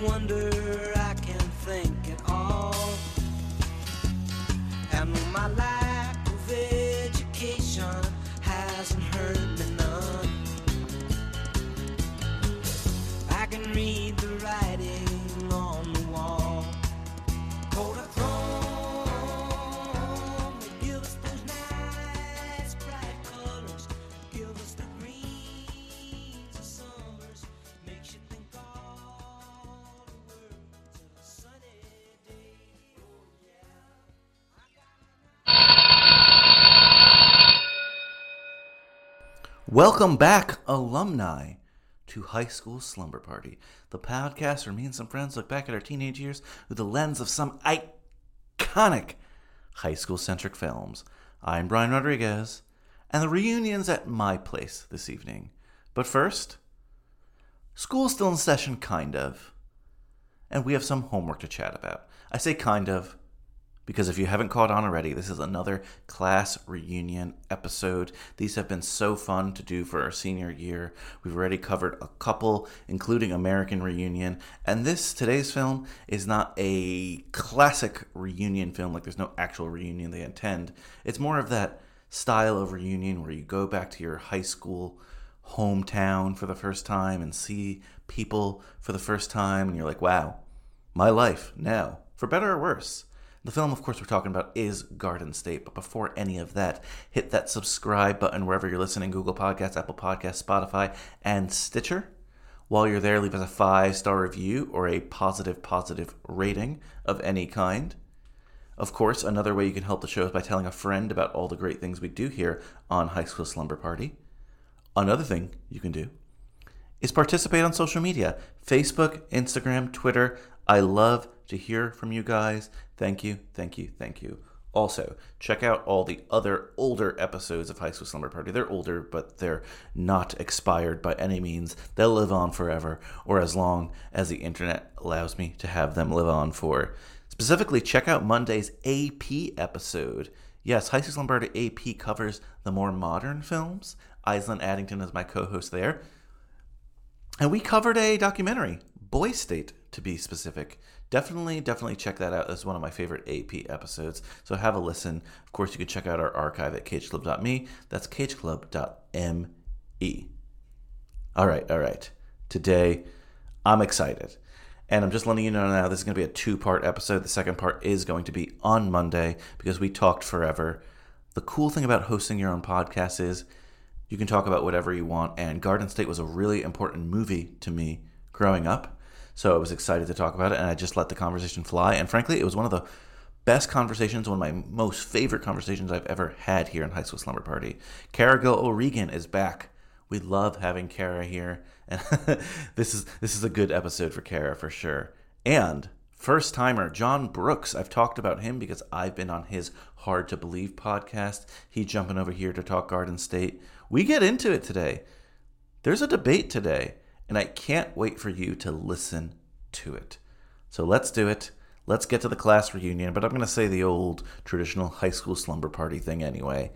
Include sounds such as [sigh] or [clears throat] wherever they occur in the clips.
wonder Welcome back, alumni, to High School Slumber Party, the podcast where me and some friends look back at our teenage years through the lens of some iconic high school centric films. I'm Brian Rodriguez, and the reunion's at my place this evening. But first, school's still in session, kind of, and we have some homework to chat about. I say kind of because if you haven't caught on already, this is another class reunion episode. These have been so fun to do for our senior year. We've already covered a couple, including American Reunion. And this, today's film, is not a classic reunion film, like there's no actual reunion they intend. It's more of that style of reunion where you go back to your high school hometown for the first time and see people for the first time, and you're like, wow, my life now, for better or worse. The film, of course, we're talking about is Garden State. But before any of that, hit that subscribe button wherever you're listening Google Podcasts, Apple Podcasts, Spotify, and Stitcher. While you're there, leave us a five star review or a positive, positive rating of any kind. Of course, another way you can help the show is by telling a friend about all the great things we do here on High School Slumber Party. Another thing you can do is participate on social media Facebook, Instagram, Twitter. I love to hear from you guys. Thank you, thank you, thank you. Also, check out all the other older episodes of High School Slumber Party. They're older, but they're not expired by any means. They'll live on forever, or as long as the internet allows me to have them live on for. Specifically, check out Monday's AP episode. Yes, High School Slumber Party AP covers the more modern films. Island Addington is my co host there. And we covered a documentary, Boy State to be specific. Definitely, definitely check that out. That's one of my favorite AP episodes. So have a listen. Of course, you can check out our archive at cageclub.me. That's cageclub.me. All right, all right. Today, I'm excited. And I'm just letting you know now this is going to be a two part episode. The second part is going to be on Monday because we talked forever. The cool thing about hosting your own podcast is you can talk about whatever you want. And Garden State was a really important movie to me growing up. So I was excited to talk about it. And I just let the conversation fly. And frankly, it was one of the best conversations, one of my most favorite conversations I've ever had here in High School Slumber Party. Kara Gill O'Regan is back. We love having Kara here, and [laughs] this is this is a good episode for Kara for sure. And first timer John Brooks, I've talked about him because I've been on his Hard to Believe podcast. He jumping over here to talk Garden State. We get into it today. There's a debate today, and I can't wait for you to listen to it. So let's do it. Let's get to the class reunion, but I'm going to say the old traditional high school slumber party thing anyway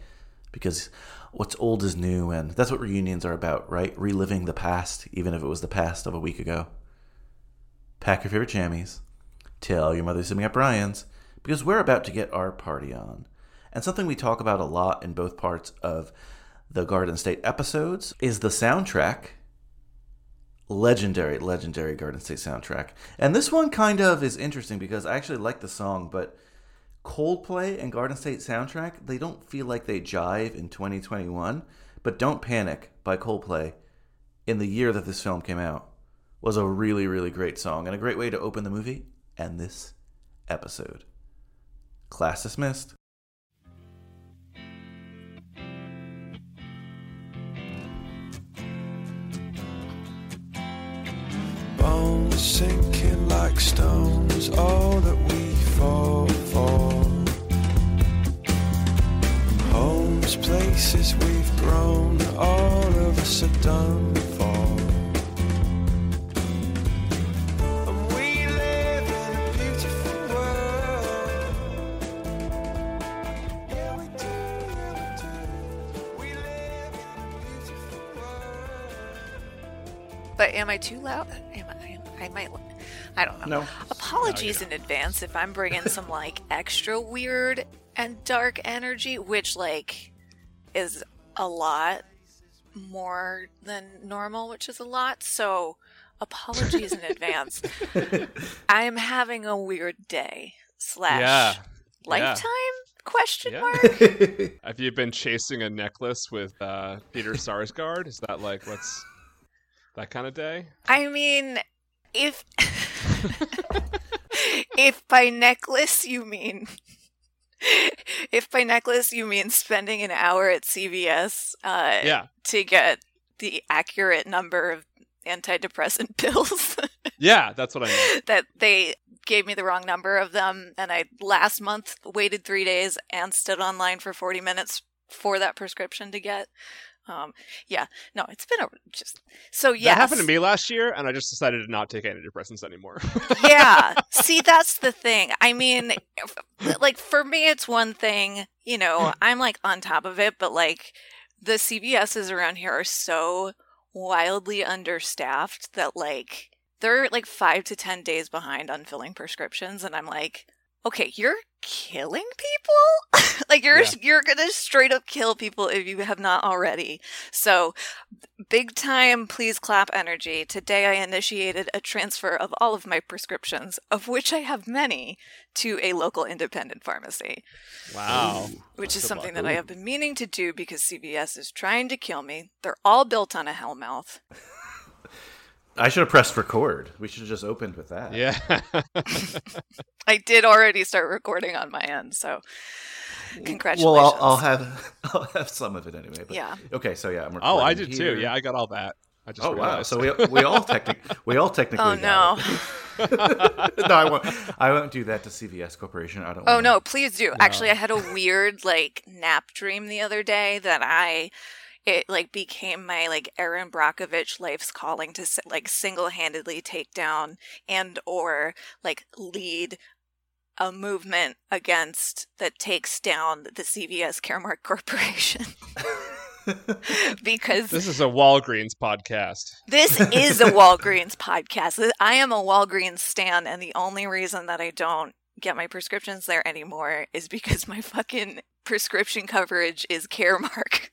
because what's old is new, and that's what reunions are about, right? Reliving the past, even if it was the past of a week ago. Pack your favorite jammies, tell your mother me up Brian's, because we're about to get our party on. And something we talk about a lot in both parts of the Garden State episodes is the soundtrack. Legendary, legendary Garden State soundtrack. And this one kind of is interesting because I actually like the song, but Coldplay and Garden State soundtrack, they don't feel like they jive in 2021. But Don't Panic by Coldplay in the year that this film came out was a really, really great song and a great way to open the movie and this episode. Class dismissed. Sinking like stones, all that we fall for. Homes, places we've grown, all of us are done. But am I too loud? Am I? I might. I don't know. No. Apologies in advance if I'm bringing some [laughs] like extra weird and dark energy, which like is a lot more than normal, which is a lot. So apologies in advance. [laughs] I am having a weird day slash Yeah. lifetime question Yeah. mark. [laughs] Have you been chasing a necklace with uh, Peter Sarsgaard? Is that like what's that kind of day? I mean, if if by necklace you mean if by necklace you mean spending an hour at CVS uh, Yeah, to get the accurate number of antidepressant [laughs] pills. Yeah, that's what I mean. that they gave me the wrong number of them and I last month waited 3 days and stood online for 40 minutes for that prescription to get um yeah no it's been a just so yeah That happened to me last year, and I just decided to not take antidepressants anymore. yeah. See, [laughs] that's the thing. I mean, like for me, it's one thing. You know, I'm like on top of it, but like the CVSs around here are so wildly understaffed that like they're like five to ten days behind on filling prescriptions, and I'm like, okay, you're killing people. [laughs] like you're Yeah. you're gonna straight up kill people if you have not already. So big time please clap energy today i initiated a transfer of all of my prescriptions of which i have many to a local independent pharmacy wow. which is something that i have been meaning to do because cvs is trying to kill me they're all built on a hellmouth [laughs] I should have pressed record. We should have just opened with that. Yeah. [laughs] i did already start recording on my end so congratulations Well, I'll, I'll have [laughs] I'll have some of it anyway. But, Yeah. Okay, so yeah, I'm recording oh, I did here. too. Yeah, I got all that. I just Oh wow! So we we all technic [laughs] we all technically. oh no no, I won't. I won't do that to CVS Corporation. I don't. Oh wanna- no, please do. Actually, I had a weird like nap dream the other day that I it like became my like Erin Brockovich life's calling to like single-handedly take down and or like lead a movement against that takes down the CVS Caremark [laughs] Corporation. [laughs] because this is a Walgreens podcast. this is a Walgreens podcast. I am a Walgreens stan, and the only reason that I don't get my prescriptions there anymore is because my fucking prescription coverage is Caremark.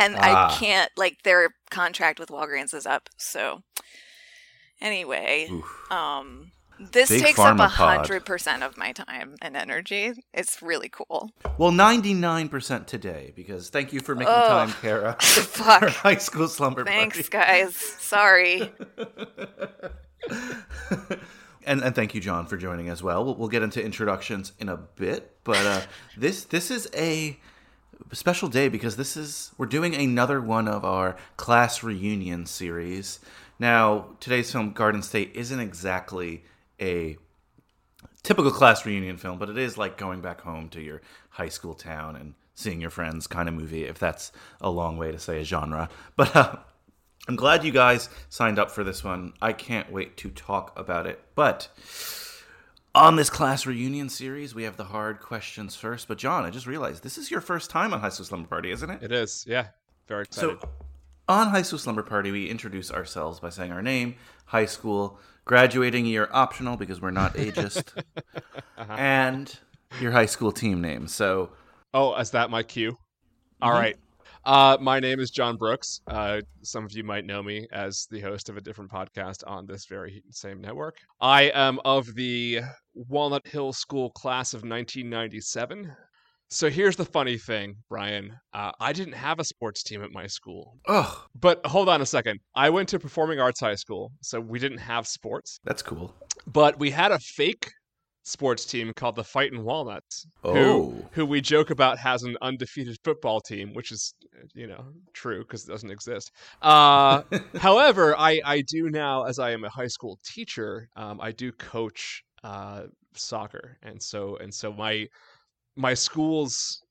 And Ah. I can't, like, their contract with Walgreens is up. So, anyway, Oof. um, this Big takes up pharma a 100% of my time and energy. It's really cool. Well, ninety nine percent today because thank you for making Oh, time, Kara. [laughs] fuck. for high school slumber Thanks, party. guys. Sorry. [laughs] and and thank you, John, for joining as well. We'll, we'll get into introductions in a bit, but uh, this this is a special day because this is we're doing another one of our class reunion series. Now, today's film Garden State isn't exactly a typical class reunion film, but it is like going back home to your high school town and seeing your friends kind of movie, if that's a long way to say a genre. But uh, I'm glad you guys signed up for this one. I can't wait to talk about it. But on this class reunion series, we have the hard questions first. But John, I just realized this is your first time on High School Slumber Party, isn't it? It is. Yeah. Very excited. So, on High School Slumber Party, we introduce ourselves by saying our name, high school, graduating year optional because we're not ageist, [laughs] and your high school team name. So, Oh, is that my cue? Mm-hmm. All right. Uh, my name is John Brooks. Uh, some of you might know me as the host of a different podcast on this very same network. I am of the Walnut Hill School class of 1997. So here's the funny thing, Brian. Uh, I didn't have a sports team at my school. oh, But hold on a second. I went to Performing Arts High School, so we didn't have sports. that's cool. But we had a fake sports team called the Fightin' Walnuts. Oh. Who, who we joke about has an undefeated football team, which is, you know, true because it doesn't exist. Uh, [laughs] however, I, I do now, as I am a high school teacher, um, I do coach uh, soccer, and so and so my my school's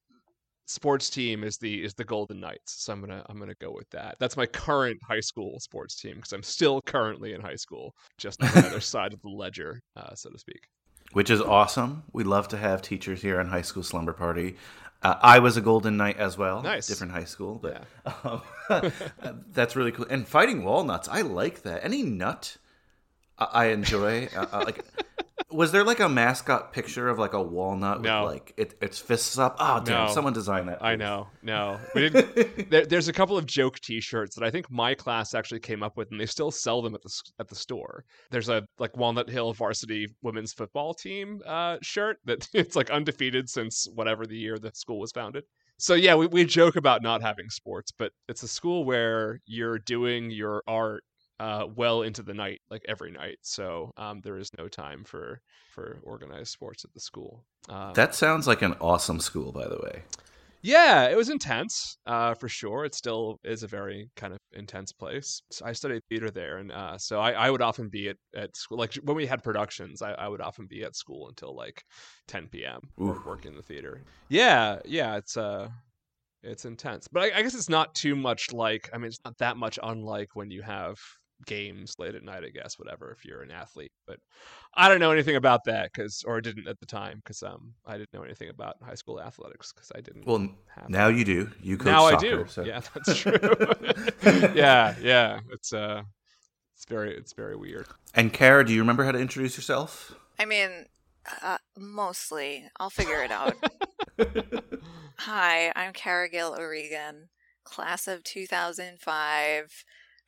sports team is the is the Golden Knights. So I'm gonna I'm gonna go with that. That's my current high school sports team because I'm still currently in high school, just on the other [laughs] side of the ledger, uh, so to speak. Which is awesome. We love to have teachers here on High School Slumber Party. Uh, I was a Golden Knight as well. Nice. Different high school, but um, [laughs] that's really cool. And fighting walnuts, I like that. Any nut, I, I enjoy. uh, uh, like, was there like a mascot picture of like a walnut No. with like it, its fists up? Oh, damn! No. Someone designed that. I know, no. [laughs] We didn't, there, there's a couple of joke T-shirts that I think my class actually came up with, and they still sell them at the at the store. There's a like Walnut Hill varsity women's football team uh, shirt that [laughs] it's like undefeated since whatever the year the school was founded. So yeah, we, we joke about not having sports, but it's a school where you're doing your art uh, well into the night, like every night. So um, there is no time for for organized sports at the school. Um, That sounds like an awesome school, by the way. yeah, it was intense, uh, for sure. It still is a very kind of intense place. So I studied theater there, and uh, so I, I would often be at, at school. Like when we had productions, I, I would often be at school until like 10 p.m. or working in the theater. Yeah, yeah, it's uh, it's intense, but I, I guess it's not too much like. I mean, it's not that much unlike when you have games late at night. I guess whatever if you're an athlete, but I don't know anything about that because, or didn't at the time because um, I didn't know anything about high school athletics because I didn't. Well, n- have now you do. You coach now soccer, I do. So. Yeah, that's true. [laughs] [laughs] yeah, yeah. It's uh, it's very, it's very weird. And Kara, do you remember how to introduce yourself? I mean, uh, mostly. I'll figure it out. [laughs] Hi, I'm Kara Gale O'Regan, class of 2005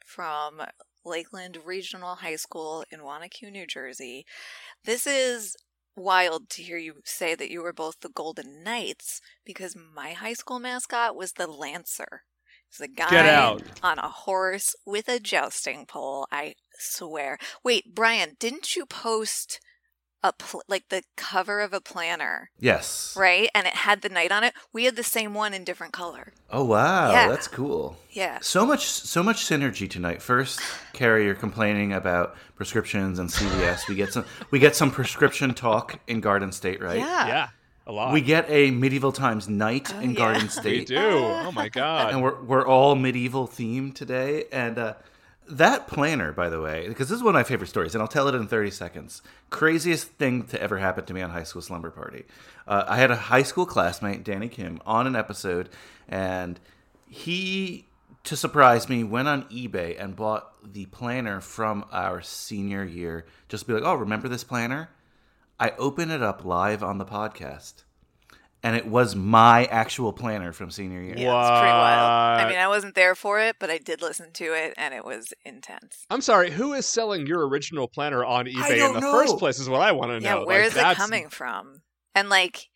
from Lakeland Regional High School in Wanaque, New Jersey. This is wild to hear you say that you were both the Golden Knights because my high school mascot was the Lancer. It's a guy on a horse with a jousting pole. I swear. Wait, Brian, didn't you post a pl- like the cover of a planner, Yes. right? And it had the knight on it. We had the same one in different color. Oh wow, Yeah. that's cool. Yeah. So much, so much synergy tonight. First, Carrie, you're complaining about prescriptions and CVS. We get some, we get some prescription talk in Garden State, right? Yeah. Yeah, a lot. We get a medieval times night in yeah. Garden State. We do. Oh my god. and we're we're all medieval themed today. And uh, that planner, by the way, because this is one of my favorite stories, and I'll tell it in 30 seconds. Craziest thing to ever happen to me on High School Slumber Party. Uh, I had a high school classmate, Danny Kim, on an episode, and he, to surprise me, went on eBay and bought the planner from our senior year. Just to be like, oh, remember this planner? I open it up live on the podcast, and it was my actual planner from senior year. Yeah, it's pretty wild. I mean, I wasn't there for it, but I did listen to it, and it was intense. I'm sorry. Who is selling your original planner on eBay in the know. first place? Is what I want to Yeah, know. where Like, is it coming from? And like,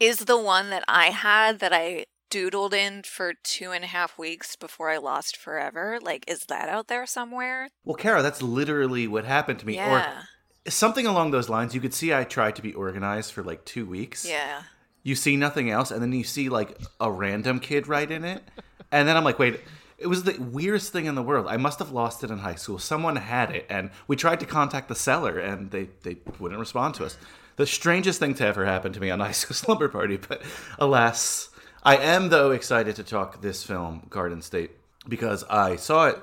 is the one that I had that I doodled in for two and a half weeks before I lost forever? Like, is that out there somewhere? Well, Kara, that's literally what happened to me. Yeah. Or something along those lines. You could see I tried to be organized for like two weeks. Yeah. You see nothing else, and then you see like a random kid write in it. And then I'm like, wait, it was the weirdest thing in the world. I must have lost it in high school. Someone had it, and we tried to contact the seller, and they, they wouldn't respond to us. The strangest thing to ever happen to me on [laughs] High School Slumber Party, but alas. I am, though, excited to talk this film, Garden State, because I saw it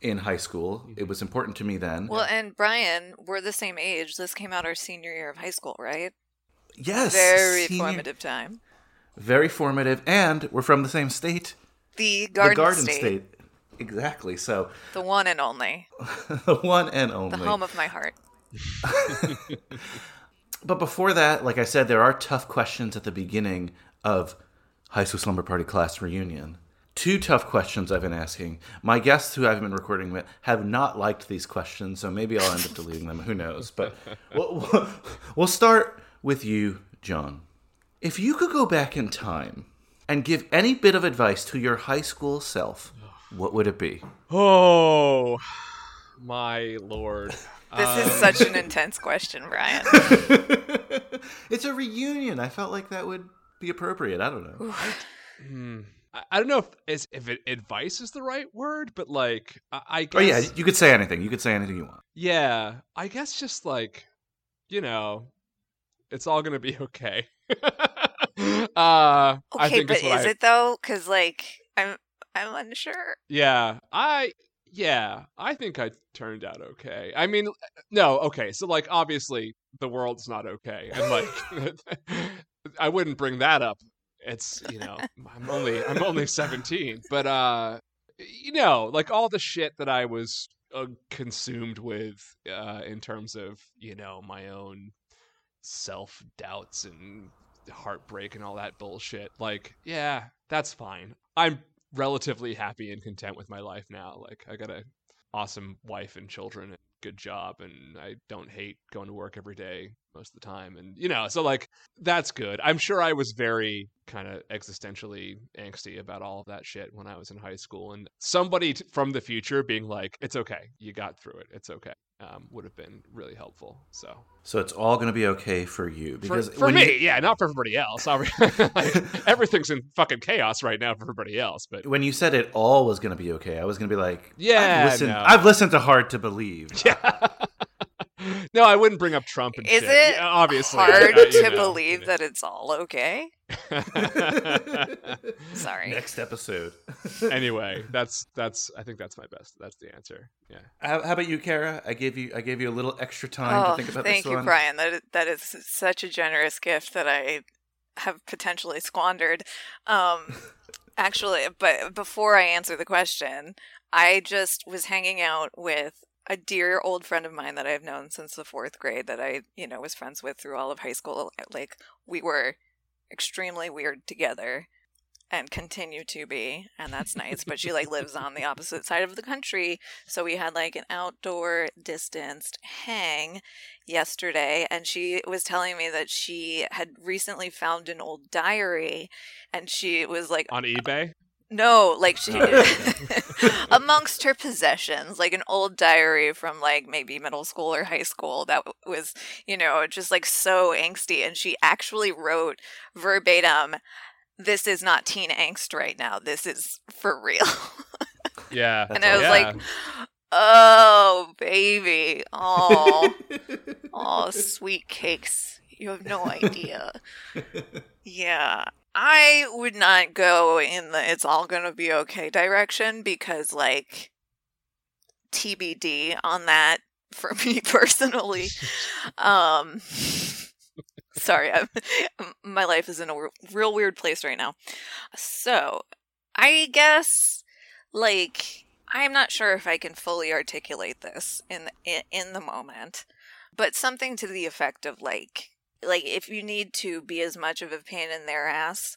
in high school. It was important to me then. Well, and Brian, we're the same age. This came out our senior year of high school, right? Yes. Very senior- formative time. Very formative, and we're from the same state. The Garden, the Garden State, State. Exactly. So, the one and only, [laughs] the one and only. the home of my heart. [laughs] But before that, like I said, there are tough questions at the beginning of High School Slumber Party class reunion. Two tough questions I've been asking. My guests who I've been recording with have not liked these questions, so maybe I'll end up deleting them. Who knows? But [laughs] we'll, we'll start with you, John. If you could go back in time and give any bit of advice to your high school self, what would it be? Oh my lord. This is Um, such an [laughs] intense question, Brian. [laughs] it's a reunion. I felt like that would be appropriate. I don't know. hmm. I, I don't know if is if it, advice is the right word, but like I, I guess. Oh yeah, you could say anything. You could say anything you want. Yeah, I guess just like, you know, it's all gonna be [laughs] okay. uh, I Okay, but is I, it though? Because like I'm I'm unsure. Yeah, I yeah, I think I turned out okay. I mean, no, okay. So like, obviously, the world's not okay, and like, [laughs] [laughs] I wouldn't bring that up. It's you know, I'm only I'm only 17, but uh, you know, like all the shit that I was uh, consumed with uh, in terms of you know my own self doubts and heartbreak and all that bullshit. Like, yeah, that's fine. I'm relatively happy and content with my life now. Like, I got a awesome wife and children and good job and I don't hate going to work every day most of the time and you know so like that's good I'm sure I was very kind of existentially angsty about all of that shit when I was in high school and somebody t- from the future being like it's okay you got through it it's okay um, would have been really helpful so So it's all going to be okay for you for, because for when me you, yeah not for everybody else [laughs] [laughs] everything's in fucking chaos right now for everybody else but when you said it all was going to be okay, I was going to be like, Yeah, I've listened, no. I've listened to Hard to Believe. [laughs] yeah no I wouldn't bring up Trump and Is shit. it Yeah, obviously hard uh, to know, believe you that it's all okay? [laughs] Sorry. Next episode. [laughs] anyway, that's that's I think that's my best. That's the answer. Yeah. how, how about you, Kara? I gave you I gave you a little extra time oh, to think about this one. thank this you, one. Brian. That is, that is such a generous gift that I have potentially squandered. Um, actually, but before I answer the question, I just was hanging out with a dear old friend of mine that I've known since the fourth grade that I, you know, was friends with through all of high school. Uh, like we were extremely weird together and continue to be and that's nice but she like [laughs] lives on the opposite side of the country so we had like an outdoor distanced hang yesterday and she was telling me that she had recently found an old diary and she was like On uh, eBay? No, like she [laughs] amongst her possessions, like an old diary from like maybe middle school or high school that was, you know, just like so angsty. And she actually wrote verbatim, "This is not teen angst right now. This is for real." [laughs] Yeah. And I was yeah. like, "Oh, baby, oh, [laughs] oh, sweet cakes. You have no idea." Yeah. I would not go in the it's all going to be okay direction because like TBD on that for [laughs] me personally. um sorry, I'm, my life is in a real weird place right now. So, I guess like I'm not sure if I can fully articulate this in the, in, in the moment, but something to the effect of like like if you need to be as much of a pain in their ass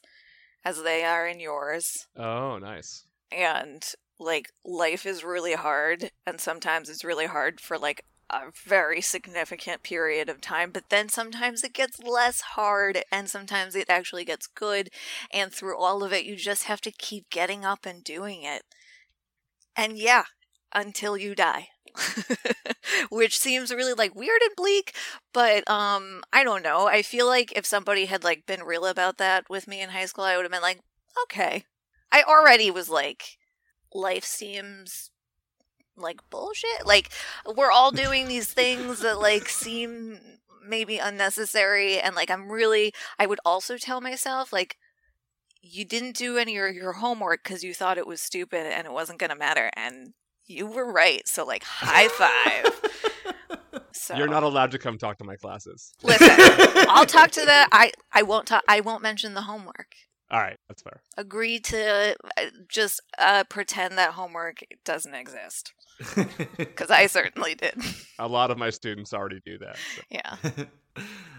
as they are in yours Oh, nice. and like life is really hard and sometimes it's really hard for like a very significant period of time but then sometimes it gets less hard and sometimes it actually gets good and through all of it you just have to keep getting up and doing it and yeah until you die [laughs] which seems really like weird and bleak but um i don't know. I feel like if somebody had like been real about that with me in high school i would have been like okay. I already was like life seems like bullshit. Like we're all doing these things that like seem maybe unnecessary and like i'm really i would also tell myself like you didn't do any of your homework because you thought it was stupid and it wasn't going to matter and you were right so like high five so [laughs] You're not allowed to come talk to my classes. listen i'll talk to the [laughs] i i won't talk i won't mention the homework All right, that's fair. agree to uh, just uh, pretend that homework doesn't exist [laughs] because I certainly did. A lot of my students already do that. so. yeah.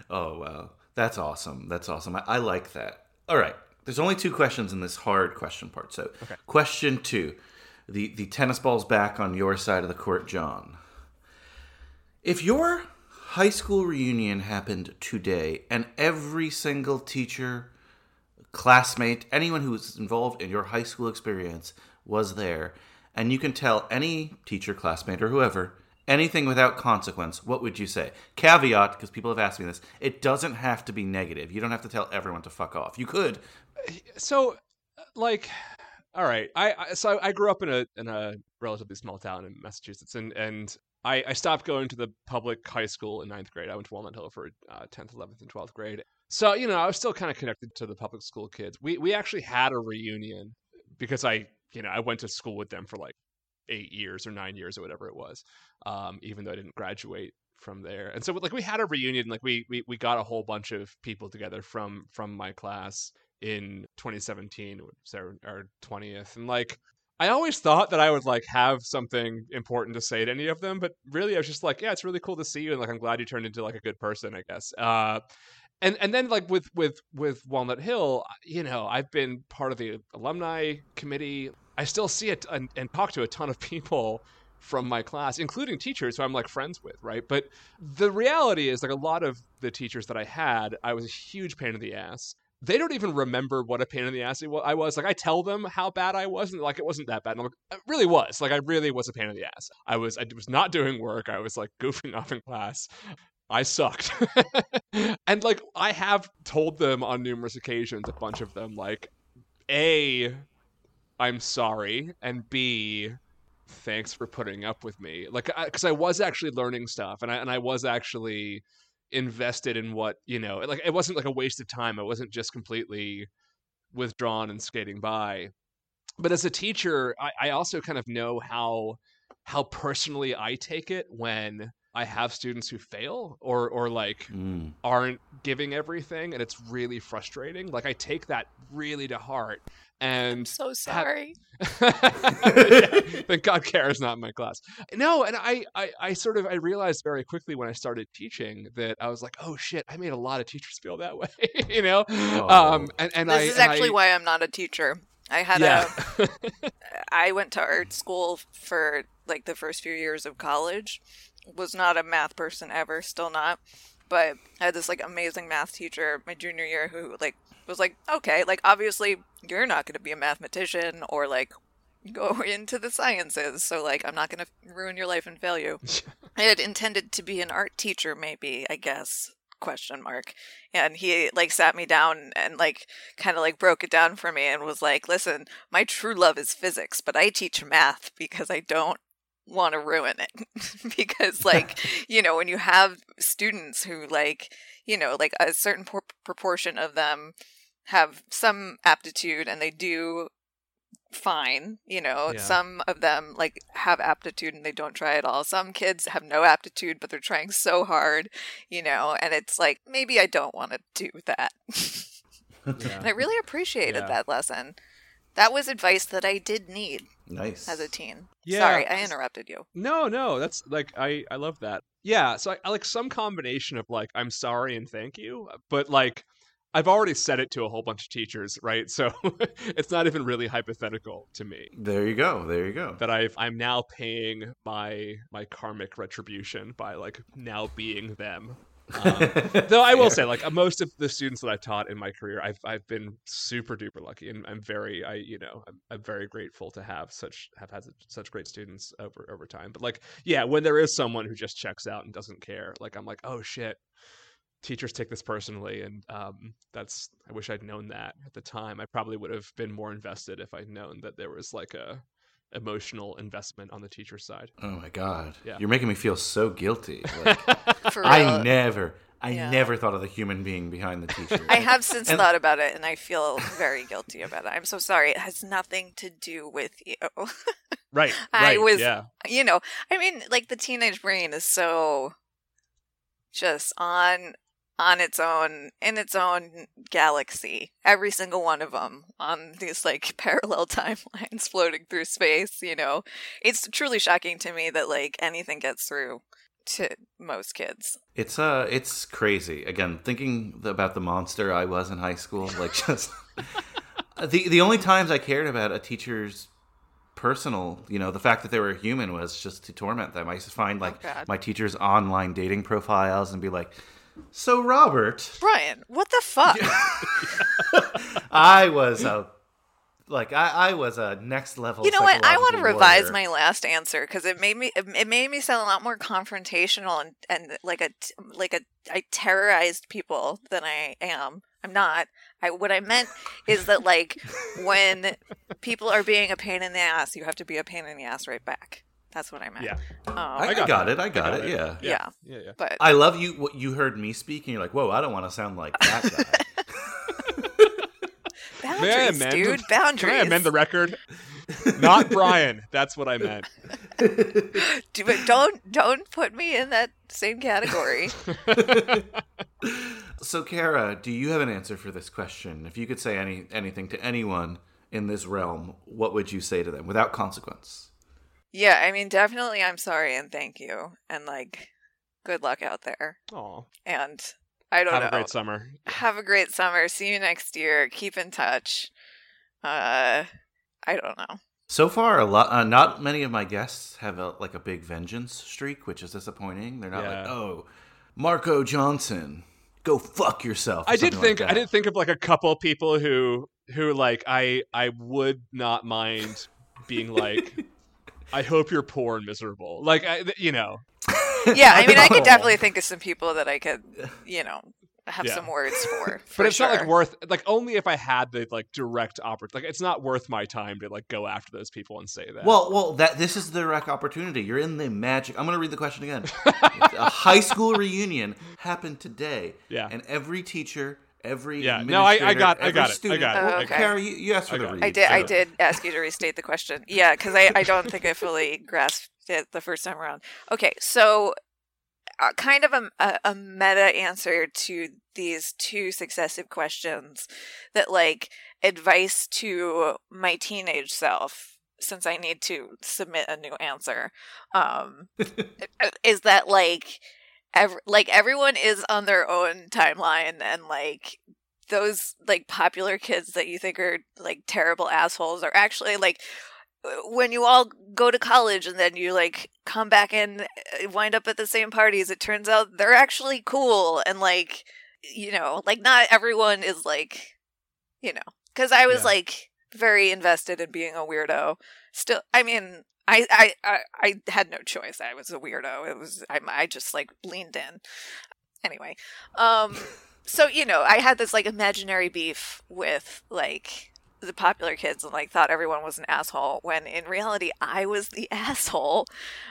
oh wow, that's awesome. That's awesome. I, I like that. All right, there's only two questions in this hard question part. So, Okay. question two: the the tennis ball's back on your side of the court, John. If your high school reunion happened today, and every single teacher, classmate, anyone who was involved in your high school experience was there, and you can tell any teacher, classmate, or whoever anything without consequence, what would you say? Caveat, because people have asked me this, it doesn't have to be negative. You don't have to tell everyone to fuck off. You could. so like all right i, I so I, grew up in a in a relatively small town in massachusetts and and I, I stopped going to the public high school in ninth grade. I went to walnut hill for uh, 10th 11th and 12th grade. So you know i was still kind of connected to the public school kids. We we actually had a reunion because i you know i went to school with them for like eight years or nine years or whatever it was um, even though i didn't graduate from there. And so like we had a reunion like we, we we got a whole bunch of people together from from my class in 2017 which was our, our 20th and like i always thought that i would like have something important to say to any of them but really i was just like yeah it's really cool to see you and like i'm glad you turned into like a good person i guess. Uh and and then like with with with walnut hill you know i've been part of the alumni committee. I still see it and, and talk to a ton of [laughs] people from my class including teachers who i'm like friends with right? But the reality is like a lot of the teachers that i had i was a huge pain in the ass they don't even remember what a pain in the ass I was. Like I tell them how bad I was, and like it wasn't that bad. And I'm like, it really was. Like I really was a pain in the ass. I was. I was not doing work. I was like [laughs] goofing off in class. I sucked. [laughs] and like I have told them on numerous occasions, a bunch of them, like, A, I'm sorry, and B, thanks for putting up with me. Like, because I, was actually learning stuff, and I and I was actually invested in what you know. Like, it wasn't like a waste of time. I wasn't just completely withdrawn and skating by. But as a teacher, I, I also kind of know how how personally I take it when I have students who fail or or like Mm. aren't giving everything and it's really frustrating. Like I take that really to heart and So sorry. [laughs] [laughs] Thank God Kara's not in my class. No, and I, I, I sort of I realized very quickly when I started teaching that I was like, oh shit, I made a lot of teachers feel that [laughs] way, you know. Oh. Um, and and this I, is actually I, why I'm not a teacher. I had yeah, a I went to art school for like the first few years of college. Was not a math person ever, still not. But I had this like amazing math teacher my junior year who like was like, okay, like obviously you're not going to be a mathematician or like go [laughs] into the sciences, so like I'm not going to ruin your life and fail you. [laughs] I had intended to be an art teacher, maybe I guess question mark and he like sat me down and like kind of like broke it down for me and was like listen my true love is physics but i teach math because i don't want to ruin it. [laughs] Because like [laughs] you know when you have students who like you know like a certain por- proportion of them have some aptitude and they do fine you know Yeah. some of them like have aptitude and they don't try at all. Some kids have no aptitude but they're trying so hard you know and it's like maybe i don't want to do that. [laughs] And i really appreciated Yeah. that lesson that was advice that i did need Nice. as a teen Yeah. sorry i interrupted you No, no, that's like I I love that. Yeah, so I, I like some combination of like I'm sorry and thank you, but like I've already said it to a whole bunch of teachers, right? So [laughs] it's not even really hypothetical to me There you go. There you go. that I've I'm now paying my my karmic retribution by like now being them. Um, though I will say, like most of the students that I've taught in my career, I've I've been super duper lucky, and I'm very I you know I'm, I'm very grateful to have such have had such great students over over time. But like yeah, when there is someone who just checks out and doesn't care, like I'm like oh shit, teachers take this personally, and um, that's I wish I'd known that at the time. I probably would have been more invested if I'd known that there was like a emotional investment on the teacher side. oh my god. Yeah. You're making me feel so guilty. [laughs] Like, for I never, I Yeah. never thought of the human being behind the teacher. I have since And- thought about it and I feel very guilty about it. I'm so sorry. It has nothing to do with you. [laughs] Right. I right, was- yeah. you know, I mean, like the teenage brain is so just on on its own in its own galaxy. Every single one of them on these like [laughs] parallel timelines floating through space, you know. It's truly shocking to me that like anything gets through to most kids. It's uh, it's crazy. Again, thinking about the monster I was in high school, like [laughs] just [laughs] the the only times I cared about a teacher's personal, you know, the fact that they were human was just to torment them. I used to find like God. my teacher's online dating profiles and be like, "So Robert, Brian, what the fuck? [laughs] I was a like I, I was a next level. You know what? I want to revise my last answer because it made me it made me sound a lot more confrontational and, and like a like a I terrorized people than I am. I'm not. I what I meant is that like when people are being a pain in the ass, you have to be a pain in the ass right back. That's what I meant. Yeah. Um, I, I got, got it. I got, it. Yeah. yeah. Yeah, yeah. But I love you. What you heard me speak, and you're like, "Whoa, I don't want to sound like that guy." [laughs] May I boundaries, amend? dude. Boundaries. Can I amend the record? Not [laughs] Brian. That's what I meant. [laughs] Do- but don't don't put me in that same category. so, Kara, do you have an answer for this question? If you could say any anything to anyone in this realm, what would you say to them without consequence? Yeah, I mean, definitely. I'm sorry and thank you, and like, good luck out there. Aw. And I don't Have know. Have a great summer. Have a great summer. See you next year. Keep in touch. Uh, I don't know. So far, a lot. Uh, not many of my guests have a, like a big vengeance streak, which is disappointing. They're not like, "Oh, Marco Johnson, go fuck yourself." I did think like I did think of like a couple people who who like I I would not mind being like I hope you're poor and miserable. Like I you know. [laughs] Yeah, I mean, I know. could definitely think of some people that I could, you know, have Yeah. some words for. [laughs] But for it's not like worth like only if I had the like direct opportunity. Like it's not worth my time to like go after those people and say that. Well, well, that this is the direct opportunity. You're in the magic. I'm going to read the question again. a high school reunion happened today. [laughs] Yeah. And every teacher, every Yeah. No, I- I got- I every got it. I got it. Well, Oh, okay. Kara, you, you asked for I the got read. I did. I did ask you to restate the question. Yeah, because I, I don't think I fully [laughs] grasped it the first time around. Okay, so uh, kind of a, a, a meta answer to these two successive questions that like advice to my teenage self since I need to submit a new answer um [laughs] is that like ev- like everyone is on their own timeline and like those like popular kids that you think are like terrible assholes are actually like when you all go to college and then you like come back and uh, wind up at the same parties it turns out they're actually cool and like you know like not everyone is like you know because i was Yeah. like very invested in being a weirdo still i mean I, I i i had no choice. I was a weirdo. It was i, I just like leaned in. Anyway um [laughs] so you know i had this like imaginary beef with like the popular kids and like thought everyone was an asshole when in reality i was the [laughs] asshole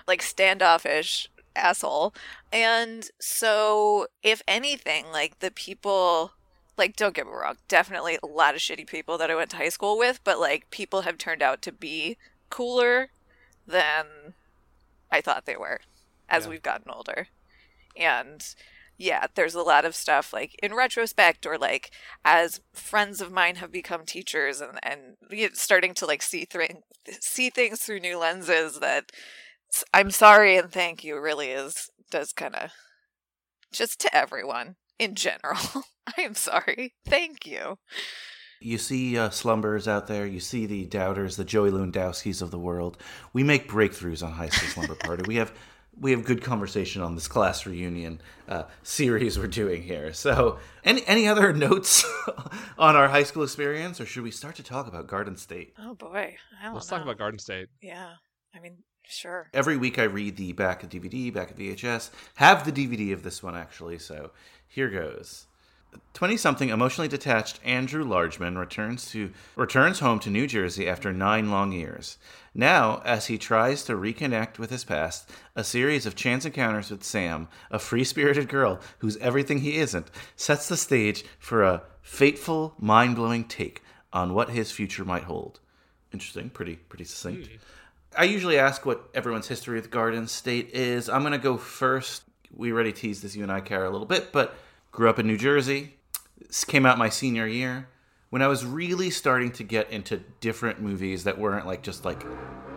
like standoffish asshole. And so if anything like the people like don't get me wrong definitely a lot of shitty people that i went to high school with but like people have turned out to be cooler than i thought they were as Yeah. we've gotten older and yeah, there's a lot of stuff like in retrospect or like as friends of mine have become teachers and and starting to like see th- see things through new lenses that I'm sorry and thank you really is does kind of just to everyone in general. [laughs] I am sorry. Thank you. You see uh, slumbers out there. You see the doubters, the Joey Lewandowskis of the world. We make breakthroughs on High School Slumber Party. We have we have good conversation on this class reunion uh, series we're doing here. So, any any other notes [laughs] on our high school experience, or should we start to talk about Garden State? Oh boy. I don't Let's know. talk about Garden State. Yeah. I mean, sure. Every week I read the back of DVD, back of VHS. Have the DVD of this one actually. So here goes. 20 something emotionally detached Andrew Largeman returns to returns home to New Jersey after 9 long years. Now, as he tries to reconnect with his past, a series of chance encounters with Sam, a free-spirited girl who's everything he isn't, sets the stage for a fateful, mind-blowing take on what his future might hold. Interesting, pretty pretty succinct. Hmm. I usually ask what everyone's history with Garden State is. I'm going to go first. We already teased this, you and I, Kara, a little bit, but grew up in New Jersey. This came out my senior year when I was really starting to get into different movies that weren't like just like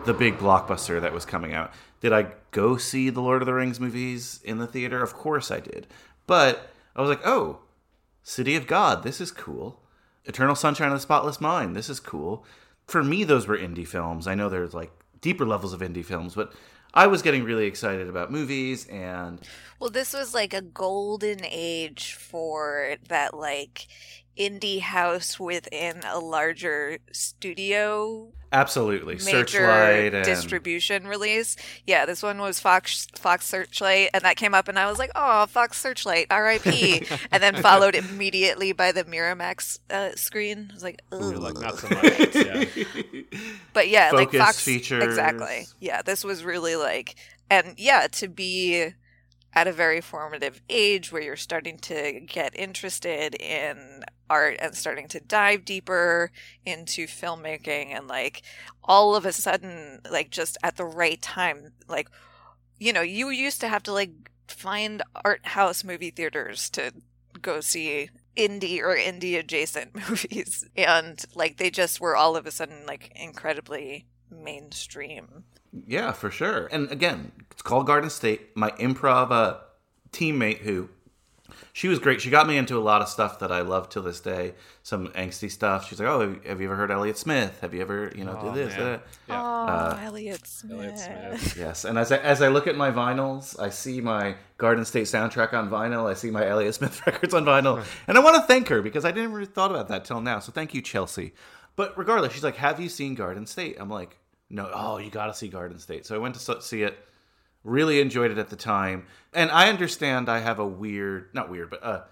the big blockbuster that was coming out. Did I go see the Lord of the Rings movies in the theater? Of course I did. But I was like, oh, City of God, this is cool. Eternal Sunshine of the Spotless Mind, this is cool. For me, those were indie films. I know there's like deeper levels of indie films, but I was getting really excited about movies and Well, this was like a golden age for that like indie house within a larger studio Absolutely. major Searchlight and distribution release. Yeah, this one was Fox Fox Searchlight, and that came up, and I was like, "Oh, Fox Searchlight, R.I.P." [laughs] and then followed immediately by the Miramax uh, screen. I was like, You're like not so much. Yeah. [laughs] but yeah, like Fox features. exactly. Yeah, this was really like, and yeah, to be at a very formative age where you're starting to get interested in art and starting to dive deeper into filmmaking and like all of a sudden like just at the right time like you know you used to have to like find art house movie theaters to go see indie or indie adjacent [laughs] movies and like they just were all of a sudden like incredibly mainstream Yeah, for sure. And again, it's called Garden State. My improv uh, teammate, who she was great. She got me into a lot of stuff that I love to this day. Some angsty stuff. She's like, "Oh, have you ever heard Elliott Smith? Have you ever, you know, Oh, do this?" man. uh?" Yeah. oh elliott smith, Elliott Smith. [laughs] Yes, and as I, as I look at my vinyls, I see my Garden State soundtrack on vinyl. I see my Elliott Smith [laughs] records on vinyl, and I want to thank her because I didn't really thought about that till now. So thank you, Chelsea. But regardless, she's like, "Have you seen Garden State?" I'm like, "No." Oh, you got to see Garden State. So I went to see it. Really enjoyed it at the time, and I understand I have a weird, not weird, but uh,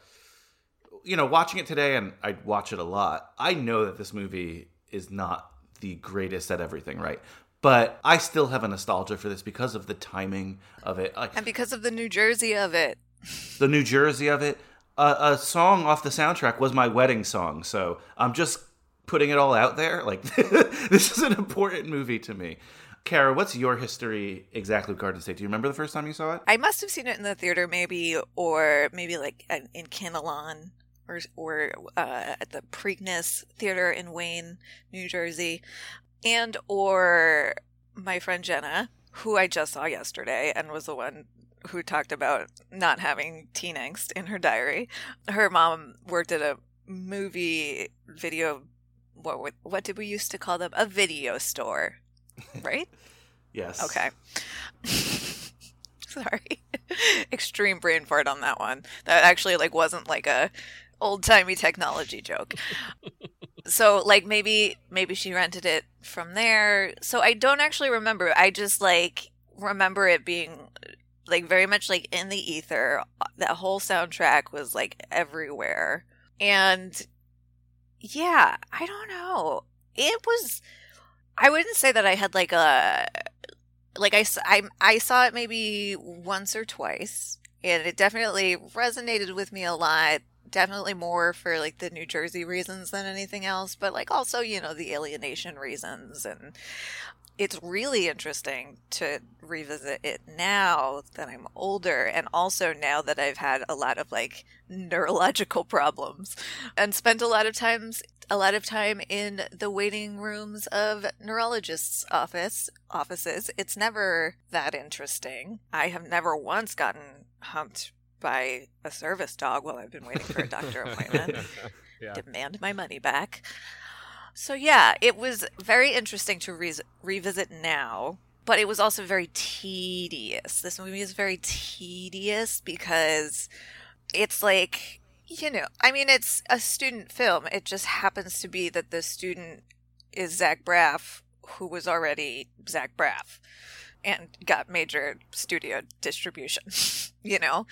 you know, watching it today, and I watch it a lot. I know that this movie is not the greatest at everything, right? But I still have a nostalgia for this because of the timing of it, like and because of the new jersey of it [laughs] the New Jersey of it. Uh, a song off the soundtrack was my wedding song, so I'm just putting it all out there. Like [laughs] this is an important movie to me. Kara, what's your history exactly with Garden State? Do you remember the first time you saw it? i must have seen it in the theater maybe or maybe like in- in or or uh, at the preakness theater in wayne new jersey and or my friend jenna who i just saw yesterday and was the one who talked about not having teen angst in her diary her mom worked at a movie video what what did we used to call them a video store right [laughs] Yes. Okay. [laughs] Sorry. [laughs] Extreme brain fart on that one. That actually like wasn't like a old-timey technology joke. so like maybe maybe she rented it from there. So I don't actually remember. I just like remember it being like very much like in the ether. That whole soundtrack was like everywhere. And yeah, I don't know. It was I wouldn't say that I had like a like I, I I saw it maybe once or twice and it definitely resonated with me a lot definitely more for like the new jersey reasons than anything else but like also you know the alienation reasons and it's really interesting to revisit it now that i'm older and also now that i've had a lot of like neurological [laughs] problems and spent a lot of times a lot of time in the waiting rooms of neurologists' office offices. It's never that interesting. I have never once gotten humped by a service dog while I've been waiting for a doctor appointment. [laughs] yeah. Demand my money back. So yeah, it was very interesting to re- revisit now, but it was also very tedious. This movie is very tedious because it's like you know, I mean, it's a student film. It just happens to be that the student is Zach Braff, who was already Zach Braff and got major studio distribution, [laughs] you know?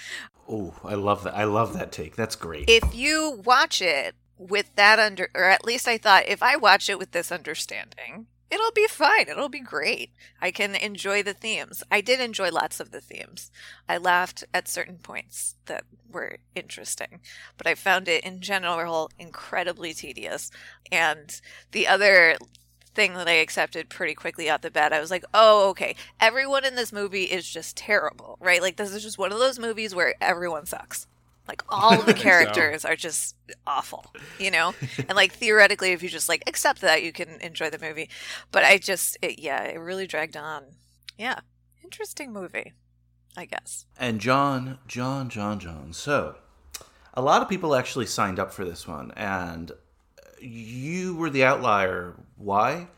Oh, I love that. I love that take. That's great. If you watch it with that under, or at least I thought if I watch it with this understanding, it'll be fine. It'll be great. I can enjoy the themes. I did enjoy lots of the themes. I laughed at certain points that were interesting, but I found it in general incredibly tedious. And the other thing that I accepted pretty quickly out the bat, I was like, oh, okay, everyone in this movie is just terrible, right? Like, this is just one of those movies where everyone sucks. Like, all the think [laughs] so. characters are just awful, you know? and like, theoretically, if you just like accept that, you can enjoy the movie. But I just, it, yeah, it really dragged on. Yeah. Interesting movie, I guess. And John, John, John, John. So, a lot of people actually signed up for this one, and you were the outlier. Why?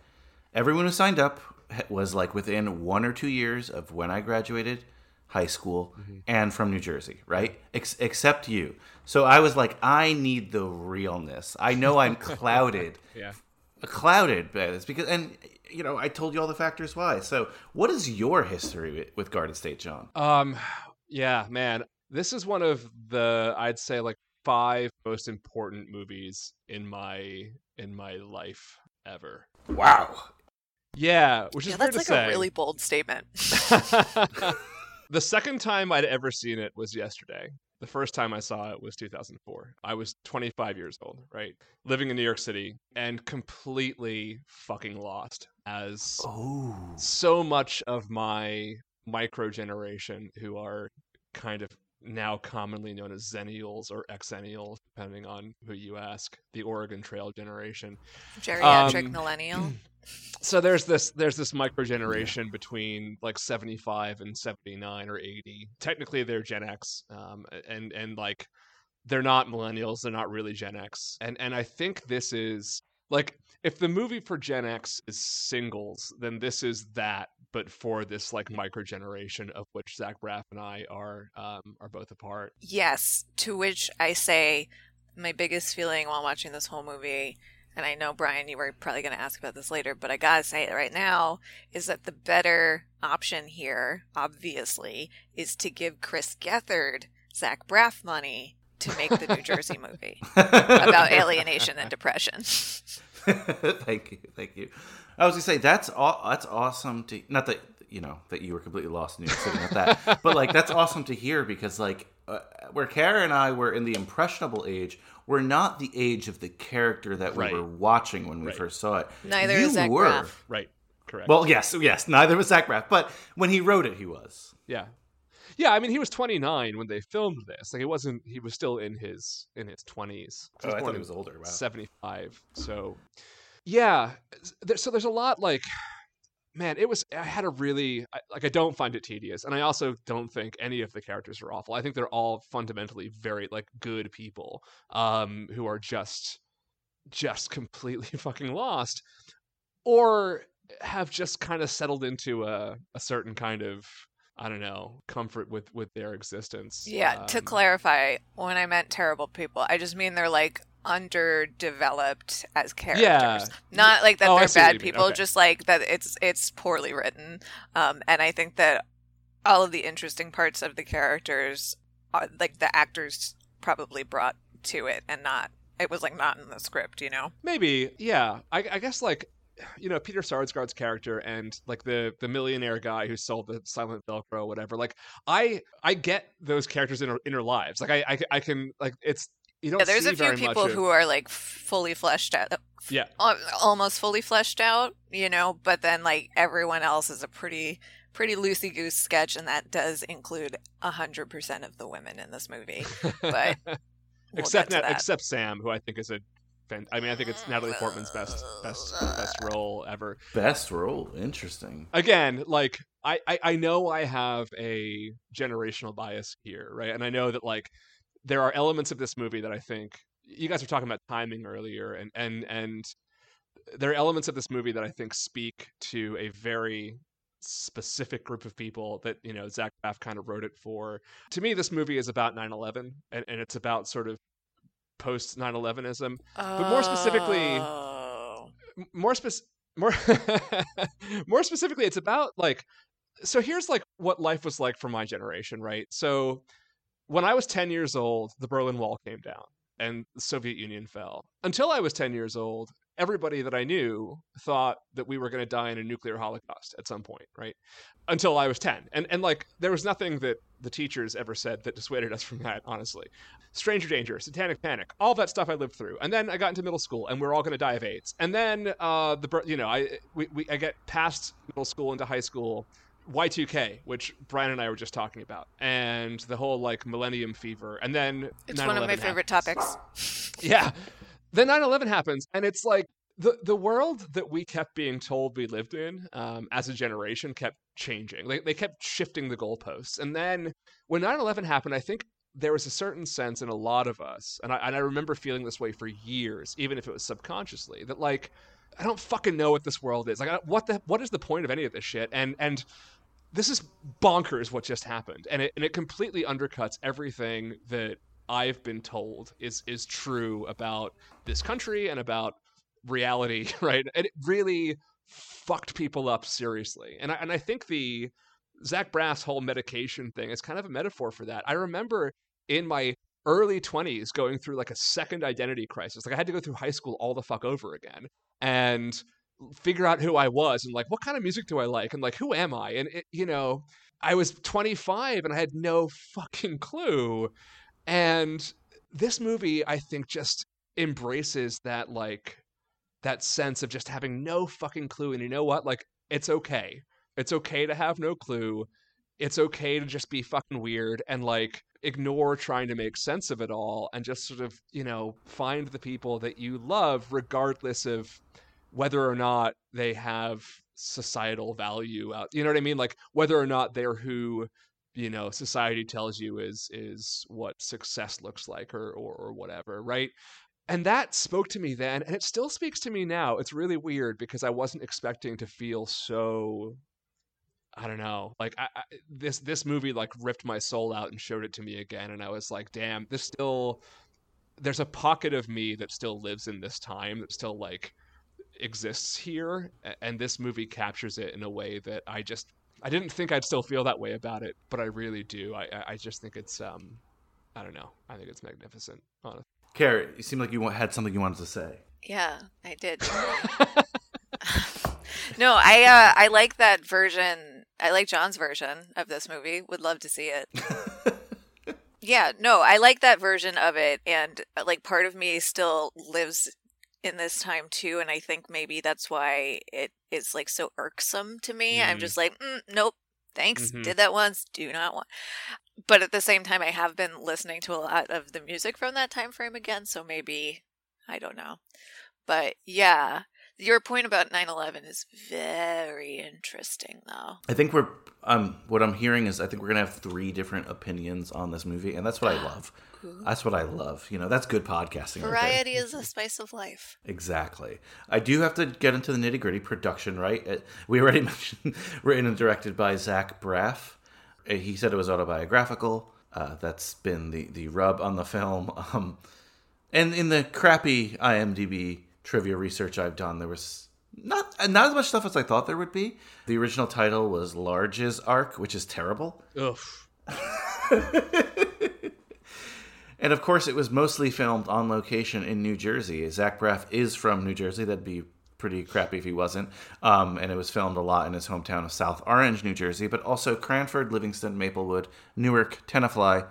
Everyone who signed up was like within one or two years of when I graduated high school Mm-hmm. and from New Jersey, right? Ex- except you. So I was like, I need the realness. I know I'm [laughs] clouded, Yeah. clouded by this because, and you know, I told you all the factors why. So, what is your history with, with Garden State, John? Um, yeah, man, this is one of the I'd say like five most important movies in my in my life ever. Wow. Yeah, which is Yeah, weird that's to like say. a really bold statement. [laughs] [laughs] the second time I'd ever seen it was yesterday. The first time I saw it was 2004. I was 25 years old, right? Living in New York City and completely fucking lost as Oh. so much of my micro generation who are kind of now commonly known as Zennials or Exennials, depending on who you ask, the Oregon Trail generation. Geriatric Um, millennial. [clears throat] So there's this there's this micro generation between like 75 and 79 or 80. Technically they're Gen X, um, and and like they're not millennials. They're not really Gen X. And and I think this is like if the movie for Gen X is singles, then this is that, but for this like micro generation of which Zach Braff and I are um, are both a part. Yes, to which I say my biggest feeling while watching this whole movie, and I know Brian, you were probably going to ask about this later, but I gotta say it right now, is that the better option here, obviously, is to give Chris Gethard Zach Braff money to make the New Jersey movie [laughs] about alienation and depression. [laughs] thank you, thank you. I was gonna say that's aw- that's awesome to not that you know that you were completely lost in New York City, not that, [laughs] but like that's awesome to hear because like uh, where Kara and I were in the impressionable age, we're not the age of the character that we were watching when we Right. first saw it. Neither you is Zach were. Braff. Right. Correct. Well, yes, yes, neither was Zach Braff, but when he wrote it, he was. Yeah. Yeah, I mean he was 29 when they filmed this. Like it wasn't he was still in his in his 20s. Oh, I thought he was older. Wow. 75. So yeah, there, so there's a lot like man, it was I had a really I- like I don't find it tedious and I also don't think any of the characters are awful. I think they're all fundamentally very like good people um who are just just completely [laughs] fucking lost or have just kind of settled into a a certain kind of I don't know, comfort with with their existence. Yeah, to Um, clarify, when I meant terrible people, I just mean they're like underdeveloped as characters. Yeah. Not like that Oh, they're bad people, Okay. just like that it's it's poorly written. Um, and I think that all of the interesting parts of the characters, are, like the actors, probably brought to it, and not it was like not in the script, you know. Maybe, yeah. I, I guess like you know Peter Sarsgaard's character and like the the millionaire guy who sold the silent Velcro, or whatever. Like I I get those characters' inner inner lives. Like I I, I can like it's you don't. Yeah, there's see a few very people who are like fully fleshed out, Yeah, almost fully fleshed out, you know, but then like everyone else is a pretty pretty loosey goose sketch and that does include a hundred percent of the women in this movie. But [laughs] we'll except get to that. except Sam, who I think is a I mean, I think it's Natalie Portman's best best best role ever. Best role, interesting. again, like I, I I know I have a generational bias here, right? And I know that like there are elements of this movie that I think you guys were talking about timing earlier, and and and there are elements of this movie that I think speak to a very specific group of people that you know Zach Braff kind of wrote it for. To me, this movie is about 9/11, and, and it's about sort of post 9/11ism. But more specifically- Oh. More spec- more [laughs] more specifically it's about like so here's like what life was like for my generation right so when i was 10 years old the berlin wall came down and the soviet union fell. Until i was 10 years old everybody that i knew thought that we were going to die in a nuclear holocaust at some point right? Until i was 10 and and like there was nothing that the teachers ever said that dissuaded us from that honestly. Stranger danger satanic panic all that stuff i lived through. And then i got into middle school and we are all going to die of aids. And then uh the you know i we, we i get past middle school into high school y2k which brian and i were just talking about and the whole like millennium fever and then It's one of my 9/11 favorite topics. [laughs] yeah. Then 9-11 happens and it's like the, the world that we kept being told we lived in um, as a generation kept changing. They, they kept shifting the goalposts. And then when 9-11 happened i think there was a certain sense in a lot of us and I, and I remember feeling this way for years even if it was subconsciously that like i don't fucking know what this world is. Like what the what is the point of any of this shit? And and this is bonkers what just happened, and it and it completely undercuts everything that I've been told is is true about this country and about reality, [laughs] right? And it really fucked people up seriously. And I, and I think the Zach Braff's whole medication thing is kind of a metaphor for that. I remember in my early 20s going through like a second identity crisis. Like I had to go through high school all the fuck over again and figure out who I was and like what kind of music do I like and like who am I? And it, you know, I was 25 and I had no fucking clue. And this movie I think just embraces that like that sense of just having no fucking clue and you know what? Like it's okay. It's okay to have no clue. It's okay to just be fucking weird and like ignore trying to make sense of it all and just sort of, you know, find the people that you love regardless of whether or not they have societal value out. You know what I mean? Like whether or not they're who you know society tells you is is what success looks like or or, or whatever, right? and that spoke to me then and it still speaks to me now it's really weird because i wasn't expecting to feel so i don't know like I, I, this this movie like ripped my soul out and showed it to me again and i was like damn this still there's a pocket of me that still lives in this time that still like exists here and this movie captures it in a way that i just i didn't think i'd still feel that way about it but i really do i i- i just think it's um i don't know i think it's magnificent honestly Kara, you seem like you had something you wanted to say. Yeah, I did. [laughs] [laughs] no, I uh, I like that version. I like John's version of this movie. Would love to see it. [laughs] yeah, no, I like that version of it, and uh, like part of me still lives in this time too, and I think maybe that's why it is like so irksome to me. I'm Mhm. just like, mm, nope, thanks, Mhm. did that once, do not want. But at the same time, I have been listening to a lot of the music from that time frame again, so maybe I don't know. But yeah, your point about 9/11 is very interesting, though. I think we're um what I'm hearing is I think we're gonna have three different opinions on this movie, and that's what I [gasps] love. That's what I love. You know, that's good podcasting. right. Variety is the spice of life. Exactly. I do have to get into the nitty gritty production, right? It, we already [laughs] mentioned written and directed by Zach Braff. Uh, He said it was autobiographical. Uh, that's been the, the rub on the film. [laughs] Um, and in the crappy IMDb trivia research I've done, there was not not as much stuff as I thought there would be. The original title was Large's Ark, which is terrible. Ugh. [laughs] And of course, it was mostly filmed on location in New Jersey. Zach Braff is from New Jersey. That'd be pretty crappy if he wasn't. Um, and it was filmed a lot in his hometown of South Orange, New Jersey, but also Cranford, Livingston, Maplewood, Newark, Tenafly,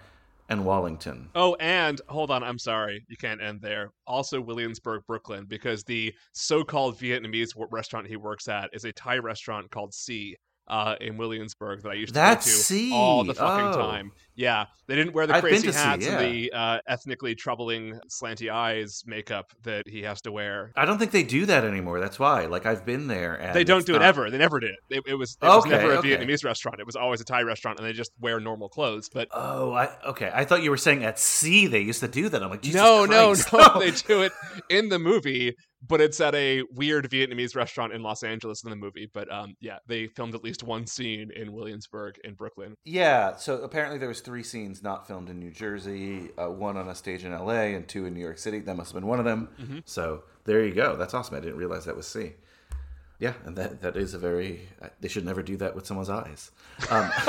and Wallington. Oh, and hold on, I'm sorry, you can't end there. Also, Williamsburg, Brooklyn, because the so-called Vietnamese restaurant he works at is a Thai restaurant called SEA. Uh, in Williamsburg that I used to That's go to SEA. all the fucking Oh. time. Yeah, they didn't wear the I've crazy hats yeah. and the uh, ethnically troubling slanty eyes makeup that he has to wear. I don't think they do that anymore. That's why. Like I've been there, and They don't do it ever. They never did. It, it was it was never a okay. Vietnamese restaurant. It was always a Thai restaurant, and they just wear normal clothes. But Oh, I, okay. I thought you were saying at sea they used to do that. I'm like, Jesus no, Christ. no, [laughs] no, they [laughs] do it in the movie, but it's at a weird Vietnamese restaurant in Los Angeles in the movie. But um, yeah, they filmed at least one scene in Williamsburg in Brooklyn. Yeah, so apparently there was three scenes not filmed in New Jersey, uh, one on a stage in L.A. and two in New York City. That must have been one of them. Mm-hmm. So there you go. That's awesome. I didn't realize that was SEA. Yeah, and that that is a very. uh, They should never do that with someone's eyes. Um, [laughs]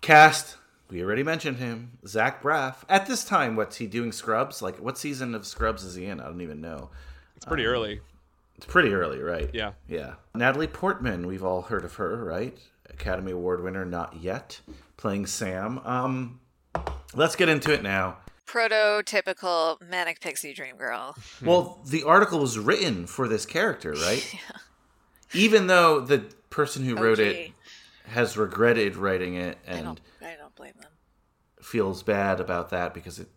cast. We already mentioned him, Zach Braff. At this time, what's he doing? Scrubs? Like, what season of Scrubs is he in? I don't even know. It's pretty Um, early. It's pretty early, right? Yeah. Yeah. Natalie Portman, we've all heard of her, right? Academy Award winner, not yet, playing Sam. Um, let's get into it now. Prototypical manic pixie dream girl. [laughs] Well, the article was written for this character, right? [laughs] yeah. Even though the person who wrote it has regretted writing it I and don't. I don't blame them. feels bad about that because it,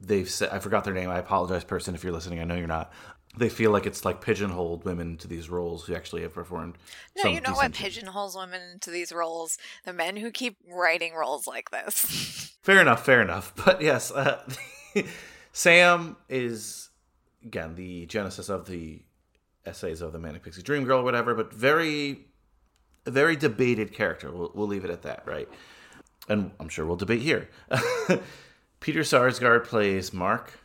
they've said I forgot their name. I apologize, person, if you're listening. I know you're not. They feel like it's like pigeonholed women to these roles who actually have performed. No, you know what pigeonholes women into these roles? The men who keep writing roles like this. [laughs] Fair enough, fair enough. [laughs] But yes, uh, [laughs] Sam is again the genesis of the essays of the Manic Pixie Dream Girl, or whatever. But very very debated character. We'll, we'll leave it at that, right? And I'm sure we'll debate here. Peter Sarsgaard plays Mark.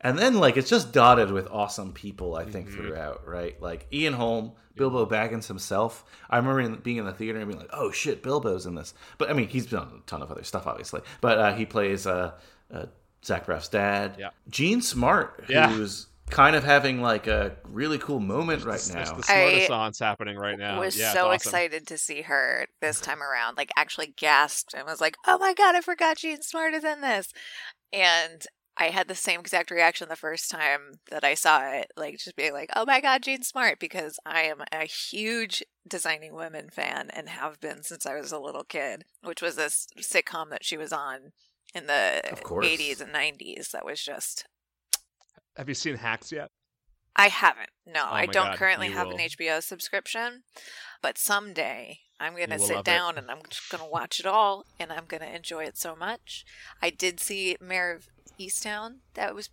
And then, like, it's just dotted with awesome people, I think, throughout, right? Like, Ian Holm, Bilbo Baggins himself. I remember in, being in the theater and being like, oh, shit, Bilbo's in this. But, I mean, he's done a ton of other stuff, obviously. But uh, he plays uh, uh, Zach Braff's dad. Yeah. Jean Smart, Yeah. who's kind of having, like, a really cool moment right It's- it's now. the I smartathons happening right now. I was yeah, so awesome. excited to see her this time around. Like actually gasped and was like, "Oh my god, I forgot Jean Smart is in this." And I had the same exact reaction the first time that I saw it, like just being like, "Oh my god, Jean Smart," because I am a huge Designing Women fan and have been since I was a little kid, which was this sitcom that she was on in the 80s and 90s that was just Have you seen Hacks yet? I haven't. No, Oh I don't God, currently have an. HBO subscription, but someday I'm going to sit love it. down and I'm just going to watch it all and I'm going to enjoy it so much. I did see Mare of Easttown. That was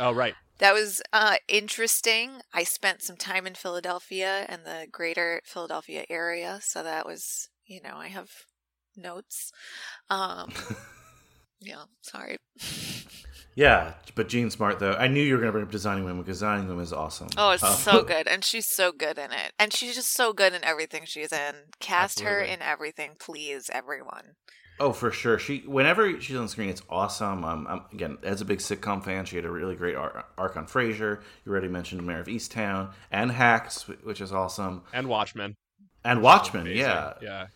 Oh, right. that was uh, interesting. I spent some time in Philadelphia and the greater Philadelphia area, so that was, you know, I have notes. Um, [laughs] yeah, sorry. [laughs] Yeah, but Jean Smart though, I knew you were going to bring up Designing Women because Designing Women is awesome. Oh, it's Uh, so [laughs] good. And she's so good in it. And she's just so good in everything she's in. Cast her in everything, please, everyone. Oh, for sure. She whenever she's on screen, it's awesome. Um, I'm, again, as a big sitcom fan, she had a really great arc, arc on Frasier. You already mentioned Mare of Easttown and Hacks, which is awesome, And Watchmen. and Watchmen. Yeah, Yeah.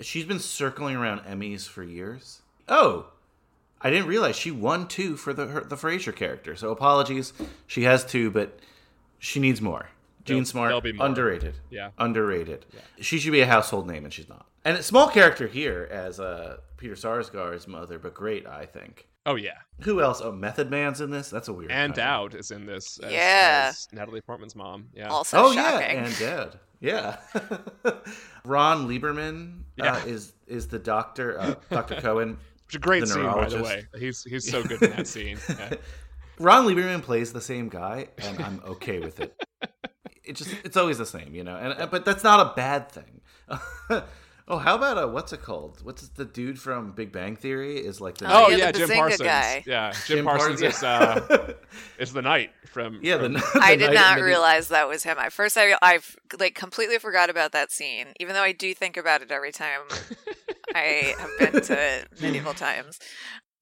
she's been circling around Emmys for years. Oh, I didn't realize she won two for the her, the Frasier character. So apologies, she has two, but she needs more. Gene There'll- Smart, there'll be more. underrated. Yeah. underrated. She should be a household name, and she's not. And a small character here as uh, Peter Sarsgaard's mother, but great, I think. Oh, yeah. Who else? Oh, Method Man's in this. That's a weird. And title. Dowd is in this. As, Yeah. as Natalie Portman's mom. Yeah. Also Oh shocking. yeah, and Dad. Yeah. Ron Leibman uh, is is the doctor, uh, Doctor [laughs] Cohen. It's a great the scene, by the way. He's he's so good in that [laughs] scene. Yeah. Ron Leibman plays the same guy, and I'm okay with it. It just it's always the same, you know. And uh, but that's not a bad thing. [laughs] oh, how about uh, what's it called? What's the dude from Big Bang Theory? Is like the Oh, yeah, yeah, the Jim Bazinga Parsons. guy. Yeah, Jim, Jim Parsons Parsons, is uh, [laughs] is the knight from. yeah. from- The, I did not in the- realize that was him. At first, I I like completely forgot about that scene, even though I do think about it every time I have been to it medieval times.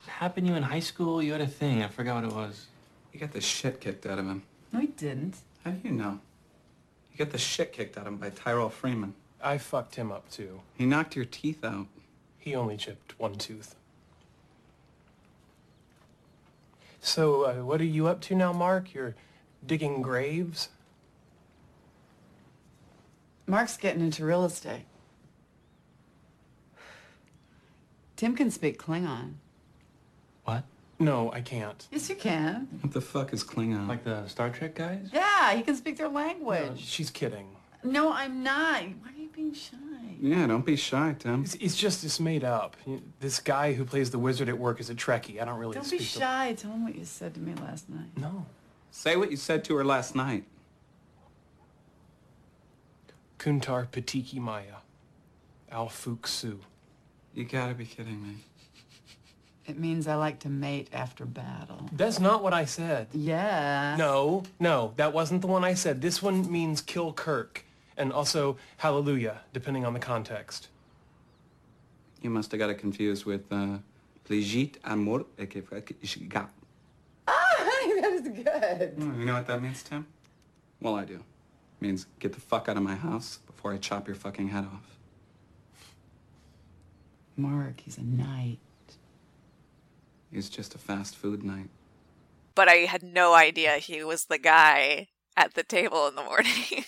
happened to you in high school? You had a thing. I forgot what it was. You got the shit kicked out of him. No, he didn't. How do you know? You got the shit kicked out of him by Tyrell Freeman. I fucked him up too. He knocked your teeth out. He only chipped one tooth. So, uh, what are you up to now, Mark? You're digging graves? Mark's getting into real estate. Tim can speak Klingon. What? No, I can't. Yes, you can. What the fuck is Klingon? Like the Star Trek guys? Yeah, he can speak their No, language. she's kidding. No, I'm not. Why are you being shy? yeah, don't be shy, Tim. It's, it's just it's made up. This guy who plays the wizard at work is a Trekkie. I don't really Don't speak be the- shy. Tell him what you said to me last night. No. Say what you said to her last night. Kuntar Patiki Maya. Al Fook Su. You gotta be kidding me. It means I like to mate after battle. That's not what I said. Yeah. No, no, that wasn't the one I said. This one means kill Kirk. And also hallelujah, depending on the context. You must have got it confused with uh, Plegit Amour et que Gat. Ah, that is good. You know what that means, Tim? Well, I do. It means get the fuck out of my house before I chop your fucking head off. Mark, he's a knight. He's just a fast food knight. But I had no idea he was the guy at the table in the morning.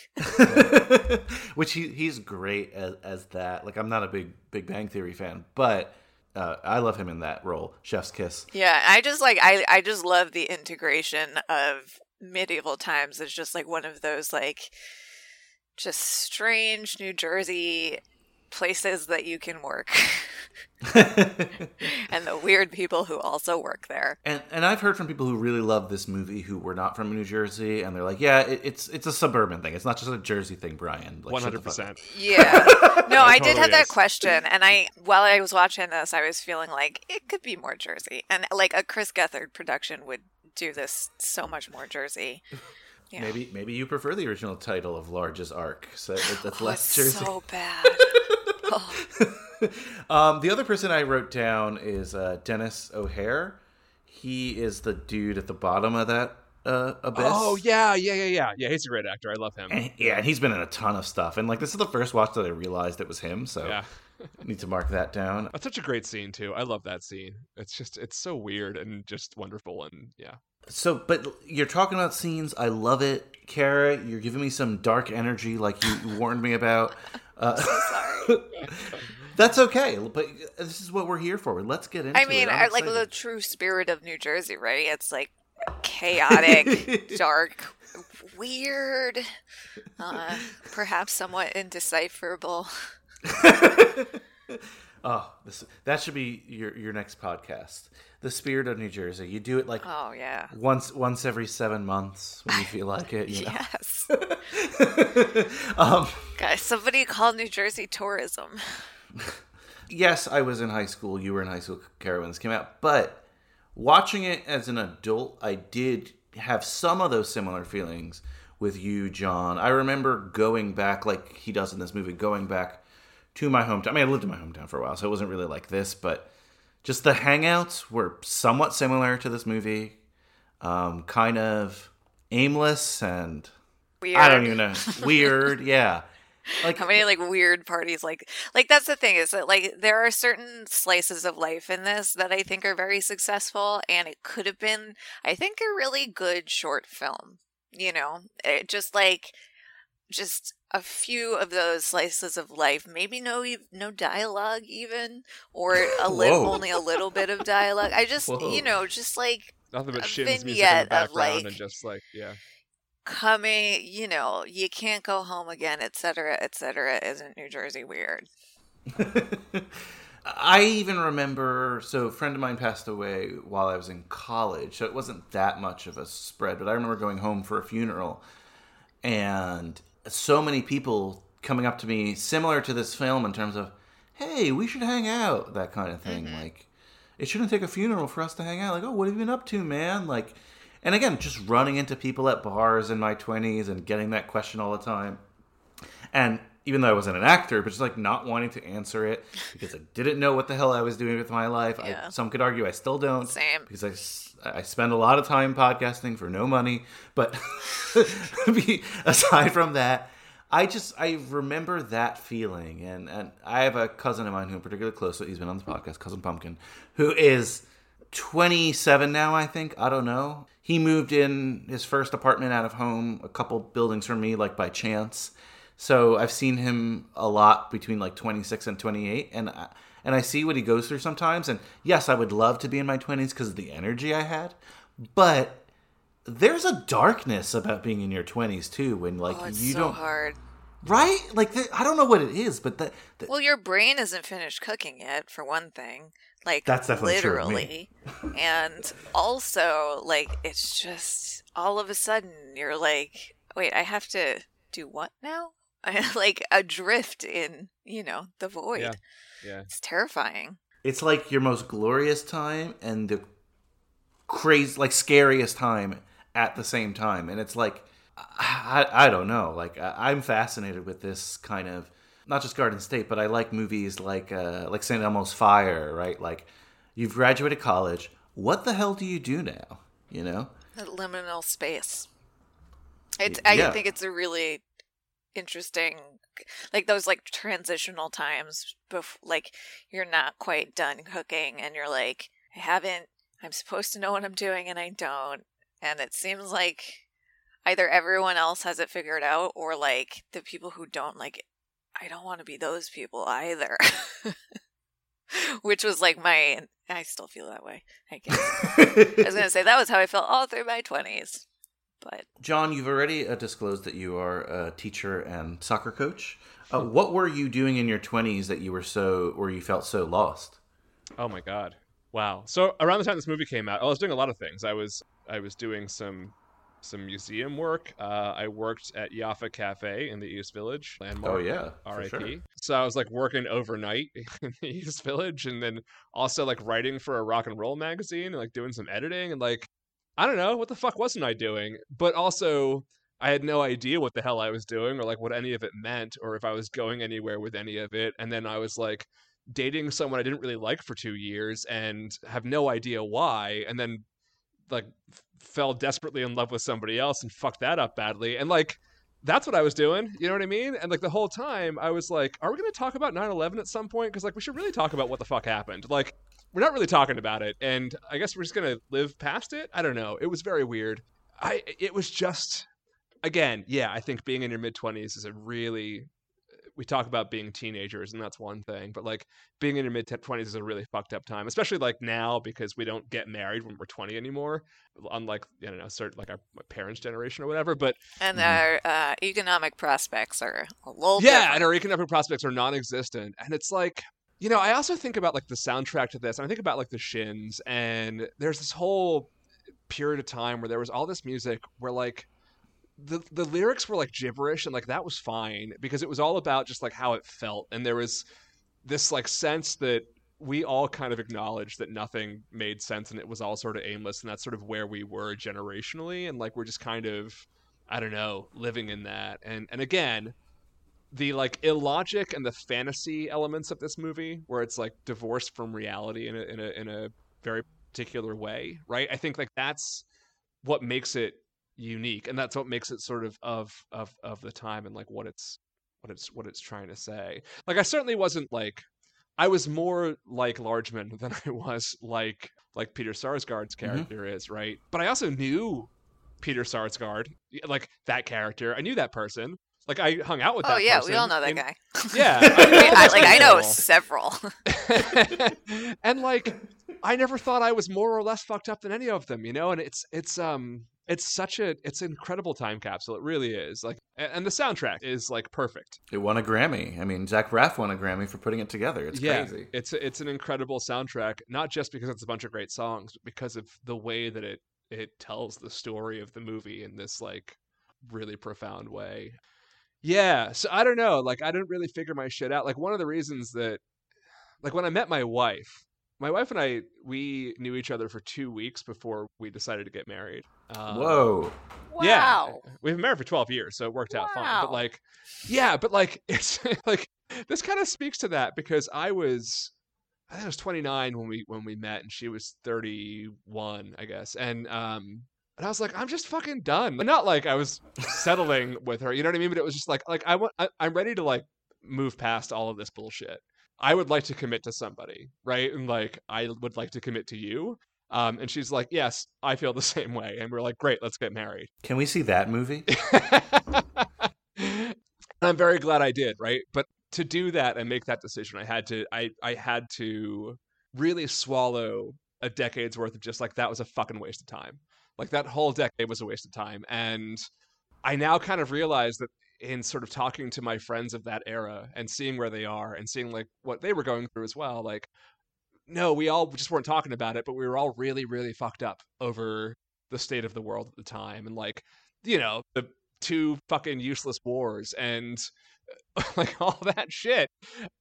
[laughs] Which he he's great as as that. Like I'm not a big Big Bang Theory fan, but uh, I love him in that role, Chef's Kiss. yeah, I just like I I just love the integration of medieval times. It's just like one of those like just strange New Jersey places that you can work [laughs] [laughs] and the weird people who also work there. And and I've heard from people who really love this movie who were not from New Jersey, and they're like, "Yeah, it, it's it's a suburban thing. It's not just a Jersey thing, Brian." Like, One shut the hundred fuck percent. Yeah. No, [laughs] I did totally have that question, and I while I was watching this, I was feeling like it could be more Jersey, and like a Chris Gethard production would do this so much more Jersey. Yeah. Maybe maybe you prefer the original title of Large's Ark, so that's Oh, less it's Jersey. so [laughs] bad. Oh, [laughs] Um, the other person I wrote down is uh, Denis O'Hare. He is the dude at the bottom of that uh, abyss. Oh yeah, yeah, yeah, yeah, yeah. He's a great actor. I love him. And, yeah, and he's been in a ton of stuff. And like this is the first watch that I realized it was him. So Yeah. [laughs] need to mark that down. That's such a great scene too. I love that scene. It's just it's so weird and just wonderful and yeah. So, but you're talking about scenes. I love it, Kara. You're giving me some dark energy, like you [laughs] warned me about. Uh, sorry. [laughs] that's okay, but this is what we're here for. Let's get into I it. mean, I'm I, like the true spirit of New Jersey, right? It's like chaotic, [laughs] dark, weird, uh, perhaps somewhat indecipherable. Oh, this, that should be your your next podcast. The spirit of New Jersey. You do it like Oh yeah. once once every seven months when you [laughs] feel like it. Yes. [laughs] um, Guys, somebody called New Jersey tourism. [laughs] yes, I was in high school. You were in high school. When came out, but watching it as an adult, I did have some of those similar feelings with you, John. I remember going back, like he does in this movie, going back to my hometown. I mean, I lived in my hometown for a while, so it wasn't really like this, but just the hangouts were somewhat similar to this movie. Um, kind of aimless and Weird. I don't even know. Weird, [laughs] yeah. Like How many like weird parties like like that's the thing is that like there are certain slices of life in this that I think are very successful and it could have been I think a really good short film. You know, it just like just a few of those slices of life, maybe no no dialogue even or a little only a little bit of [laughs] dialogue. I just Whoa. you know, just like Nothing but A Shin's music in the vignette of, background like- and just like yeah. coming, you know, you can't go home again, etc., etc. isn't New Jersey weird. [laughs] I even remember. So, a friend of mine passed away while I was in college, so it wasn't that much of a spread. But I remember going home for a funeral, and so many people coming up to me, similar to this film, in terms of, "Hey, we should hang out," that kind of thing. Mm-hmm. Like, it shouldn't take a funeral for us to hang out. Like, oh, what have you been up to, man? Like, and again, just running into people at bars in my twenties and getting that question all the time. And even though I wasn't an actor, but just like not wanting to answer it because I didn't know what the hell I was doing with my life. Yeah. I, some could argue I still don't. Same. Because I, I spend a lot of time podcasting for no money. But [laughs] aside from that, I just I remember that feeling, and and I have a cousin of mine who I'm particularly close with. He's been on this podcast, cousin Pumpkin, who is 27 now, I think. I don't know. He moved in his first apartment out of home, a couple buildings from me, like by chance. So I've seen him a lot between like 26 and 28, and I, and I see what he goes through sometimes. And yes, I would love to be in my 20s because of the energy I had, but there's a darkness about being in your 20s too, when like Oh, it's you so don't hard. right, like the, I don't know what it is, but that, that Well, your brain isn't finished cooking yet, for one thing. Like That's definitely true literally, and also like it's just all of a sudden you're like, wait, I have to do what now? I [laughs] like adrift in you know the void. Yeah. Yeah. It's terrifying. it's like your most glorious time and the crazy like scariest time at the same time and it's like i, I don't know like I, i'm fascinated with this kind of not just garden state but i like movies like uh like st elmo's fire right like you've graduated college what the hell do you do now you know The liminal space. It's. Y- I yeah. think it's a really interesting, like those like transitional times. Bef- like you're not quite done cooking, and you're like, I haven't. I'm supposed to know what I'm doing, and I don't. And it seems like either everyone else has it figured out, or like the people who don't, like, I don't want to be those people either. [laughs] Which was like my. I still feel that way. I guess. I was gonna [laughs] say that was how I felt all through my twenties. But John, you've already uh, disclosed that you are a teacher and soccer coach. Uh, what were you doing in your 20s that you were so, or you felt so lost? Oh my god. Wow. So around the time this movie came out, I was doing a lot of things. I was I was doing some some museum work. Uh, I worked at Yaffa Cafe in the East Village landmark. Oh, yeah, R.I.P. sure. So I was like working overnight [laughs] in the East Village, and then also like writing for a rock and roll magazine, and like doing some editing, and like I don't know what the fuck wasn't I doing, but also. I had no idea what the hell I was doing or like what any of it meant or if I was going anywhere with any of it. And then I was like, dating someone I didn't really like for two years and have no idea why, and then like fell desperately in love with somebody else and fucked that up badly. And like that's what I was doing. You know what I mean? And like the whole time I was like, are we going to talk about 9/11 at some point? Because like we should really talk about what the fuck happened. Like we're not really talking about it, and I guess we're just going to live past it. I don't know. It was very weird. I it was just again, yeah. I think being in your mid 20s is a really we talk about being teenagers and that's one thing but like being in your mid 20s is a really fucked up time especially like now because we don't get married when we're 20 anymore unlike you know certain like our my parents generation or whatever but and our uh, economic prospects are a little Mm-hmm. yeah different. and our economic prospects are non-existent and it's like you know i also think about like the soundtrack to this and i think about like the shins and there's this whole period of time where there was all this music where like the the lyrics were like gibberish and like that was fine because it was all about just like how it felt and there was this like sense that we all kind of acknowledged that nothing made sense and it was all sort of aimless and that's sort of where we were generationally and like we're just kind of I don't know living in that and and again the like illogic and the fantasy elements of this movie where it's like divorced from reality in a in a in a very particular way right? I think like that's what makes it unique and that's what makes it sort of of of of the time and like what it's what it's what it's trying to say. Like i certainly wasn't like i was more like largeman [laughs] than i was like like peter sarsgaard's mm-hmm. character is right? But i also knew peter sarsgaard like that character. I knew that person like i hung out with Oh that yeah, person we all know that in- guy. [laughs] yeah [laughs] I I like I know several. several. [laughs] and like I never thought I was more or less fucked up than any of them, you know. And it's it's um it's such a it's an incredible time capsule. It really is. Like, and the soundtrack is like perfect. It won a Grammy. I mean, Zach Braff won a Grammy for putting it together. It's yeah, crazy. it's it's an incredible soundtrack. Not just because it's a bunch of great songs, but because of the way that it it tells the story of the movie in this like really profound way. Yeah, so I don't know. Like, I didn't really figure my shit out. Like, one of the reasons that, like, when I met my wife, my wife and I, we knew each other for two weeks before we decided to get married. Um, Whoa. Yeah, Wow. we've been married for 12 years, so it worked out fine. But like, yeah, but like, [laughs] it's like this kind of speaks to that because I was, I think I was 29 when we when we met, and she was 31, I guess, and um, and I was like, I'm just fucking done. But not like I was settling [laughs] with her, you know what I mean? But it was just like, like I want, I, I'm ready to like move past all of this bullshit. I would like to commit to somebody, right? And like, I would like to commit to you. Um, and she's like, yes, I feel the [laughs] same way. And we're like, great, let's get married. Can we see that movie? [laughs] I'm very glad I did, right? But to do that and make that decision, I had to I I had to really swallow a decade's worth of just like that was a fucking waste of time. Like that whole decade was a waste of time. And I now kind of realize that in sort of talking to my friends of that era and seeing where they are and seeing like what they were going through as well, like no, we all just weren't talking about it, but we were all really, really fucked up over the state of the world at the time. And like, you know, the two fucking useless wars and [laughs] like all that shit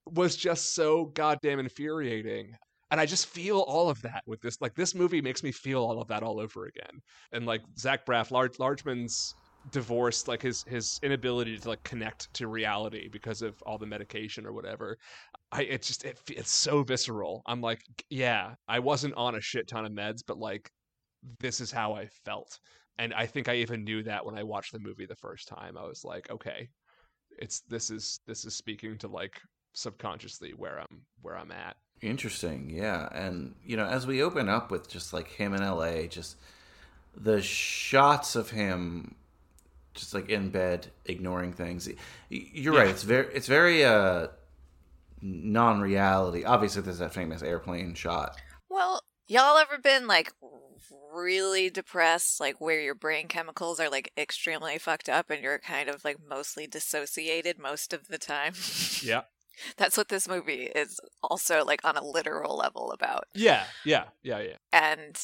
was just so goddamn infuriating. And I just feel all of that with this. Like this movie makes me feel all of that all over again. And like Zach Braff, Large Largeman's divorce, like his his inability to like connect to reality because of all the medication or whatever. I it just it, it's so visceral. I'm like, yeah, I wasn't on a shit ton of meds, but like this is how I felt. And I think I even knew that when I watched the movie the first time. I was like, okay, it's this is this is speaking to like subconsciously where I'm where I'm at. Interesting, yeah. And you know, as we open up with just like him in LA, just the shots of him just like in bed ignoring things. You're right. It's very it's very uh non-reality. Obviously there's that famous airplane shot. Well, Y'all ever been like really depressed, like where your brain chemicals are like extremely fucked up and you're kind of like mostly dissociated most of the time? Yeah. [laughs] That's what this movie is also like on a literal level about. Yeah. Yeah. Yeah. Yeah. And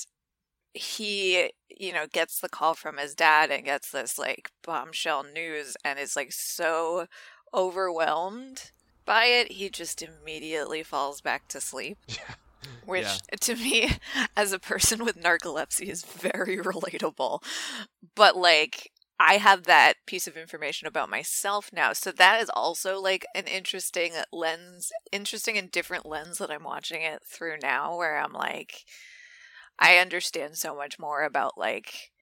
he, you know, gets the call from his dad and gets this like bombshell news and is like so overwhelmed by it, he just immediately falls back to sleep. [laughs] Yeah. Which Yeah. [laughs] to me, as a person with narcolepsy, is very relatable. But like, I have that piece of information about myself now. So that is also like an interesting lens, interesting and different lens that I'm watching it through now, where I'm like, I understand so much more about like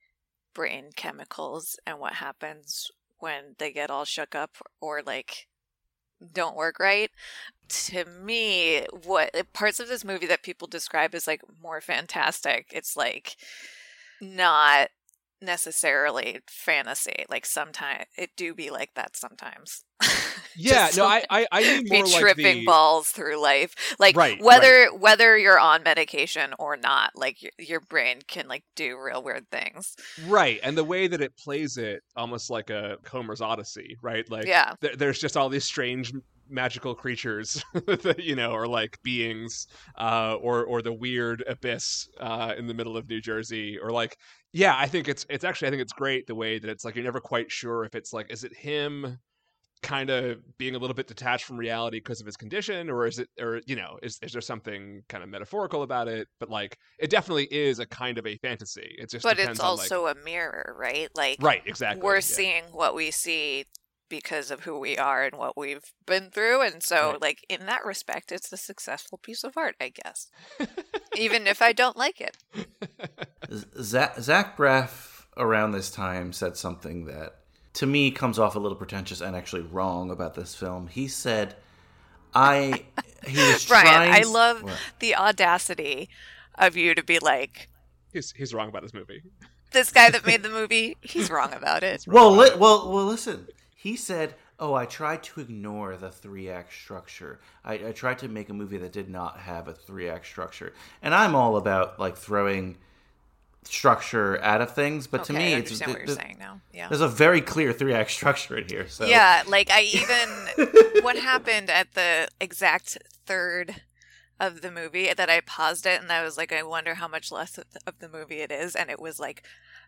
brain chemicals and what happens when they get all shook up or like don't work right. To me, what parts of this movie that people describe as like more fantastic, it's like not necessarily fantasy. Like sometimes it do be like that sometimes. [laughs] Yeah, no, I, I, I mean be more like tripping the, balls through life like Right, whether whether you're on medication or not like your, your brain can like do real weird things Right, and the way that it plays it, almost like a Homer's Odyssey, right? Like, Yeah. there, there's just all these strange magical creatures [laughs] that you know, or like beings, uh, or or the weird abyss uh, in the middle of New Jersey, or like, yeah, I think it's it's actually I think it's great the way that it's like you're never quite sure if it's like is it him kind of being a little bit detached from reality because of his condition or is it or you know is, is there something kind of metaphorical about it? But like it definitely is a kind of a fantasy. It just but it's on, like- also a mirror right? Like Right, exactly, we're yeah. seeing what we see because of who we are and what we've been through and so Right. like in that respect it's a successful piece of art i guess [laughs] even if i don't like it Zach, Zach Braff around this time said something that to me comes off a little pretentious and actually wrong about this film. He said, "I [laughs] he was brian trying." i love What? the audacity of you to be like he's he's wrong about this movie this guy that made the [laughs] movie he's wrong about it Well, li- well, well. Listen, he said, "Oh, I tried to ignore the three act structure. I, I tried to make a movie that did not have a three act structure." And I'm all about like throwing structure out of things, but to me, I it's what you're saying now. Yeah. there's a very clear three act [laughs] structure in here. So Yeah, like I even [laughs] what happened at the exact third of the movie that I paused it and I was like, I wonder how much less of the movie it is, and it was like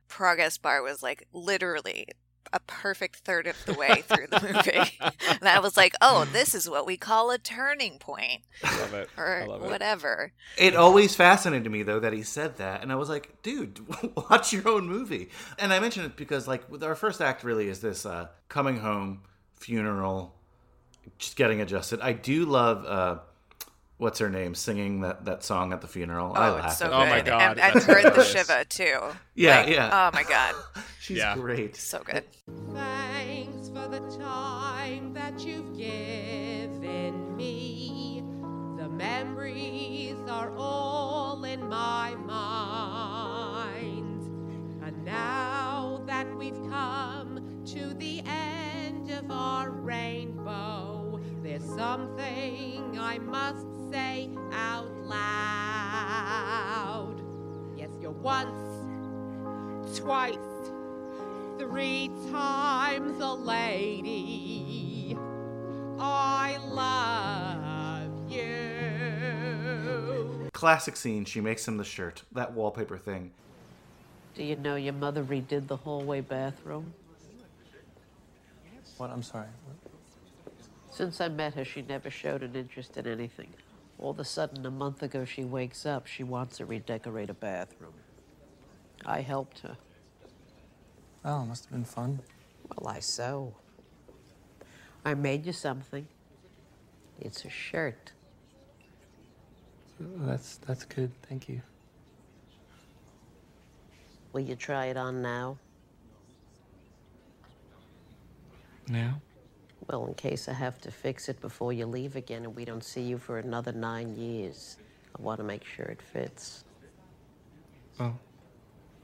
progress bar was like literally a perfect third of the way through the movie, [laughs] and I was like, oh, this is what we call a turning point, I love it or I love it whatever. It always fascinated me though that he said that, and I was like, "Dude, [laughs] watch your own movie." And I mention it because like our first act really is this uh, coming home, funeral, just getting adjusted. I do love uh, what's her name singing that, that song at the funeral. Oh, I Oh, laugh it's so good. Oh my God, And, and that's her the. Shiva too. Yeah, Like, yeah. Oh my god, [laughs] She's Yeah. great. so good. Thanks for the time that you've given me. The memories are all in my mind. And now that we've come to the end of our rainbow, there's something I must say out loud. Yes, you're once, twice, three times a lady. I love you. Classic scene. She makes him the shirt. That wallpaper thing. Do you know your mother redid the hallway bathroom? What? I'm sorry. Since I met her, she never showed an interest in anything. All of a sudden, a month ago, she wakes up. She wants to redecorate a bathroom. I helped her. Oh, must have been fun. Well, I sew. I made you something. It's a shirt. Oh, that's that's good. Thank you. Will you try it on now? Now? Well, in case I have to fix it before you leave again and we don't see you for another nine years, I want to make sure it fits. Oh.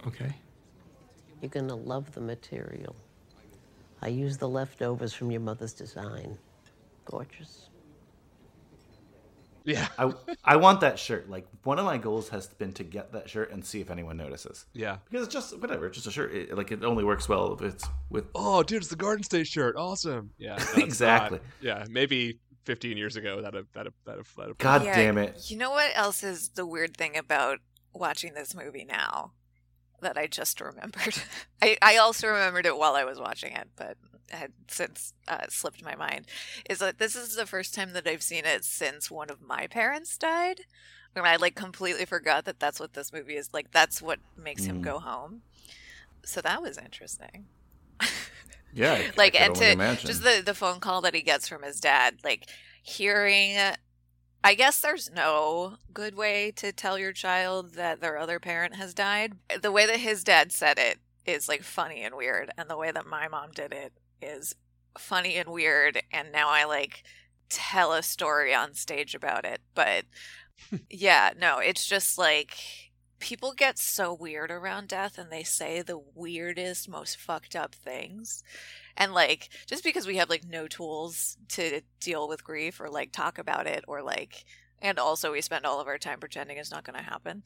Okay. You're gonna love the material. I used the leftovers from your mother's design. Gorgeous. Yeah. I I want that shirt. Like one of my goals has been to get that shirt and see if anyone notices. Yeah. Because it's just whatever, it's just a shirt. It, like it only works well if it's with Oh, dude, it's the Garden State shirt. Awesome. Yeah. no, [laughs] Exactly. not. Yeah. Maybe 15 years ago that that that that that God Yeah, damn it. You know what else is the weird thing about watching this movie now that I just remembered? [laughs] I, I also remembered it while I was watching it, but had since uh, slipped my mind. Is that this is the first time that I've seen it since one of my parents died. And I like completely forgot that that's what this movie is like. That's what makes him Mm. go home. So that was interesting. [laughs] Yeah. I- I like could and to imagine. just the the phone call that he gets from his dad like hearing i guess there's no good way to tell your child that their other parent has died the way that his dad said it is like funny and weird and the way that my mom did it is funny and weird and now i like tell a story on stage about it but [laughs] yeah no it's just like people get so weird around death and they say the weirdest most fucked up things and like just because we have like no tools to deal with grief or like talk about it or like and also we spend all of our time pretending it's not going to happen.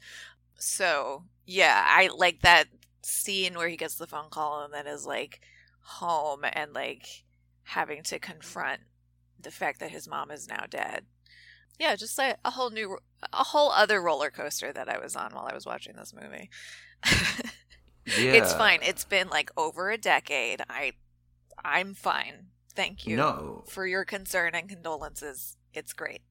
So yeah i like that scene where he gets the phone call and then is like home and like having to confront the fact that his mom is now dead yeah just like a whole new a whole other roller coaster that i was on while i was watching this movie [laughs] yeah. it's fine it's been like over a decade i i'm fine thank you No. for your concern and condolences it's great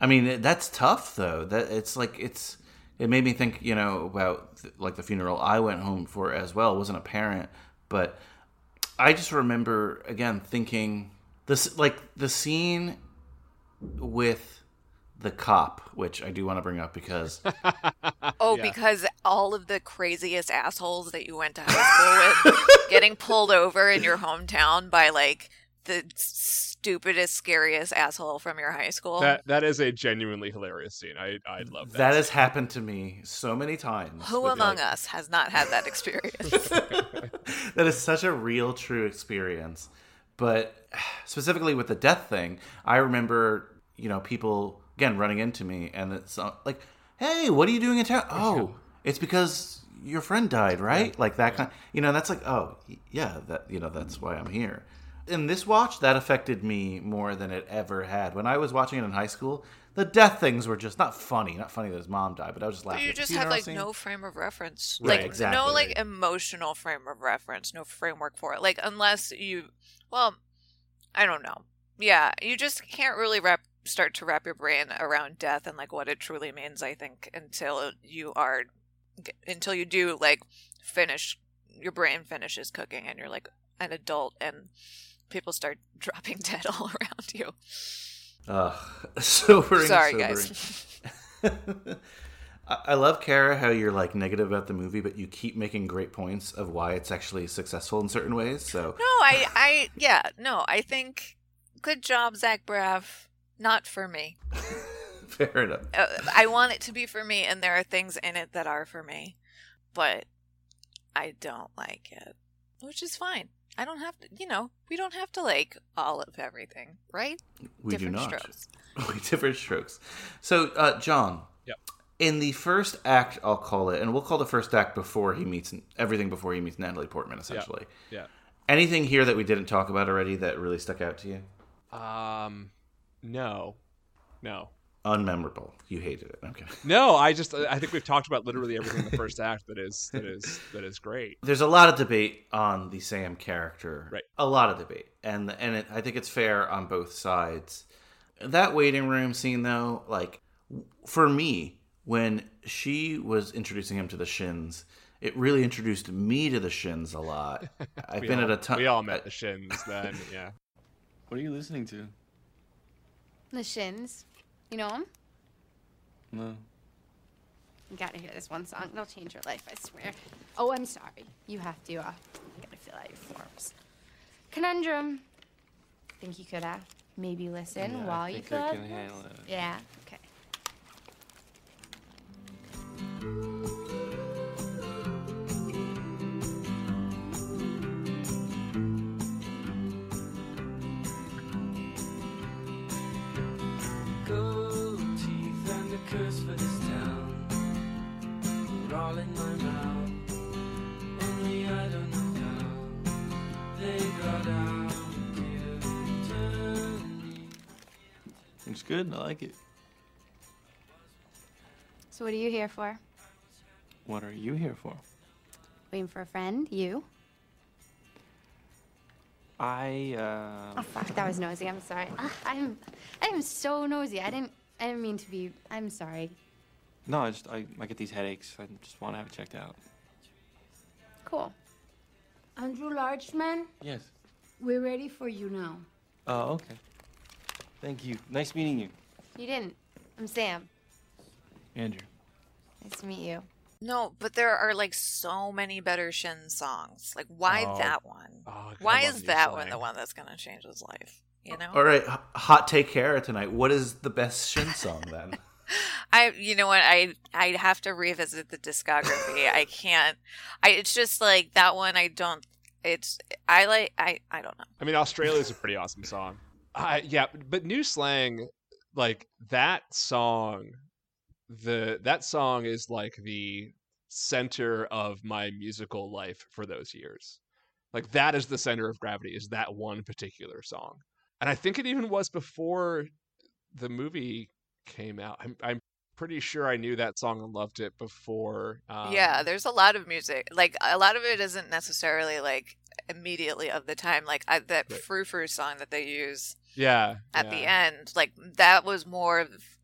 I mean, that's tough though. That it's like it's. It made me think, you know, about th- like the funeral I went home for as well. wasn't a parent, but I just remember again thinking this, like the scene with the cop, which I do want to bring up because [laughs] oh Yeah. because all of the craziest assholes that you went to high school with [laughs] getting pulled over in your hometown by like the stupidest scariest asshole from your high school That that is a genuinely hilarious scene. I I love that. that has happened to me so many times. who among like- us has not had that experience [laughs] [laughs] that is such a real, true experience. But [sighs] specifically with the death thing, I remember, you know, people again running into me, and it's uh, like, "Hey, what are you doing in town?" [laughs] Oh, it's because your friend died, right? Like that kind. You know, that's like, oh, yeah, that you know, that's why I'm here. In this watch, that affected me more than it ever had. When I was watching it in high school, the death things were just not funny. Not funny that his mom died, but I was just But laughing. you just have like scene. no frame of reference Right, like exactly. no like emotional frame of reference no framework for it like unless you well i don't know yeah you just can't really wrap start to wrap your brain around death and like what it truly means i think until you are until you do like finish your brain finishes cooking and you're like an adult and people start [laughs] dropping dead all [laughs] around you Ugh, [laughs] sobering. Sorry, sobering. guys. I I love Kara how you're like negative about the movie, but you keep making great points of why it's actually successful in certain ways. So No, I, I, yeah, no, I think good job, Zach Braff. Not for me. fair enough. Uh, I want it to be for me, and there are things in it that are for me, but I don't like it, which is fine. I don't have to, you know, we don't have to like all of everything, right? We Different do not. strokes. [laughs] We different strokes. So, uh, John. Yep. In the first act, I'll call it, and we'll call the first act before he meets everything before he meets Natalie Portman, essentially. Yeah. Anything here that we didn't talk about already that really stuck out to you? Um, no, no, Unmemorable. You hated it. Okay. no. I just I think we've talked about literally everything in the first act that is that is that is great. There's a lot of debate on the Sam character. Right. A lot of debate, and and it, I think it's fair on both sides. That waiting room scene, though, like for me, when she was introducing him to the Shins, it really introduced me to the Shins a lot. [laughs] I've been all- at a ton. We all met the Shins then. Yeah. What are you listening to? The Shins. You know them? No. You gotta hear this one song. It'll change your life, I swear. Oh, I'm sorry. You have to, uh, you gotta fill out your forms. Conundrum. Think you could, uh, maybe listen Yeah, while you fill out can handle forms? it. Yeah, okay. Curse for this town. We're all in my mouth. Only I don't know how. They got out. You. It's good. I like it. So what are you here for? What are you here for? Waiting for a friend? You? I, uh. Oh fuck, that was nosy. I'm sorry. Ah, I'm I am so nosy. I didn't I didn't mean to be I'm sorry. No, I just, I, I get these headaches. I just want to have it checked out. Cool. Andrew Largeman, Yes. we're ready for you now. Oh, okay. Thank you. Nice meeting you, You didn't. I'm Sam. Andrew. Nice to meet you. No, but there are like so many better Shin songs. Like, why Oh. that one? Oh, why is New that one the one that's gonna change his life? You know? All right, hot take Kara tonight. What is the best Shin song then? [laughs] I, you know what? I I'd have to revisit the discography. I can't. I. It's just like that one. I don't. It's. I like. I. I don't know. I mean, Australia's a pretty awesome song. I yeah, but new slang, like that song, the that song is like the center of my musical life for those years. Like that is the center of gravity. Is that one particular song, and I think it even was before the movie came out. I'm I'm pretty sure I knew that song and loved it before. Um, yeah, there's a lot of music. Like a lot of it isn't necessarily like immediately of the time. Like I, that Right. frou frou song that they use yeah. at the end. Like that was more of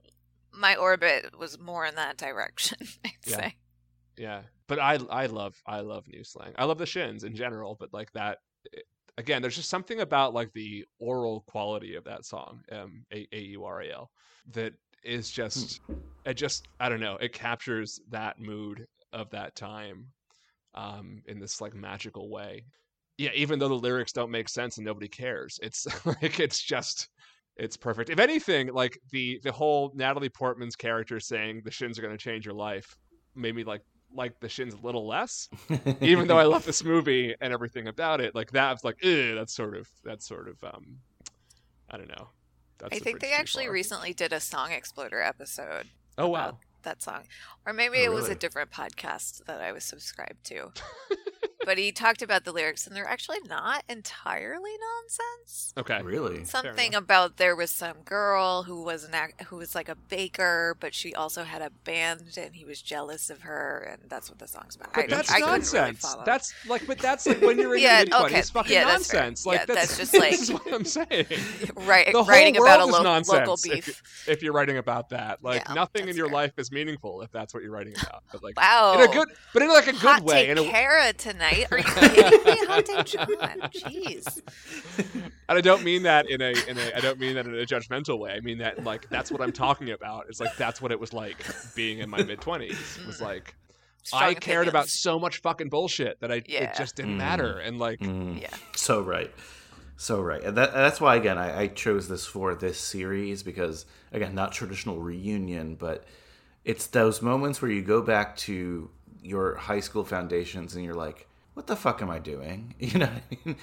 my orbit was more in that direction. [laughs] I'd Yeah. say. Yeah, but I I love I love new slang. I love the shins in general, but like that it- again, there's just something about like the oral quality of that song, um, A A U R A L, that is just it just I don't know. It captures that mood of that time, um, in this like magical way. Yeah, even though the lyrics don't make sense and nobody cares, it's [laughs] like it's just it's perfect. If anything, like the the whole Natalie Portman's character saying the shins are going to change your life made me like like the shins a little less. Even though I love this movie and everything about it, like that's like, Ugh, that's sort of that's sort of um, I don't know. That's I think they actually far. recently did a Song Exploder episode. Oh, wow. that song, or maybe Oh, it was a different podcast that I was subscribed to. [laughs] but he talked about the lyrics, and they're actually not entirely nonsense. Okay, really Something about there was some girl who was an act, who was like a baker, but she also had a band, and he was jealous of her, and that's what the song's about. But I, that's I couldn't really nonsense. that's like, but that's like when you're in [laughs] Yeah, your mid twenties, okay, it's fucking yeah, that's fair. nonsense. Like Yeah, that's, that's [laughs] just this like- is what I'm saying. [laughs] Right- the whole writing world about a is lo- nonsense local if beef. you- If, you're writing about that, like Yeah, nothing in your life is meaningful if that's what you're writing about. But like, Wow. in a good, but in like a good Hot way. take In a, Kara tonight. Are you [laughs] kidding me? Hot take John. Jeez. and I don't mean that in a in a I don't mean that in a judgmental way. I mean that like that's what I'm talking about. It's like that's what it was like being in my [laughs] mid twenties. Was like Strong I cared about so much fucking bullshit that I Yeah. it just didn't Mm. matter. And like Mm. Yeah. So right. So right. And that, that's why, again, I, I chose this for this series because, again, not traditional reunion, but it's those moments where you go back to your high school foundations and you're like, what the fuck am I doing? [laughs] You know I mean?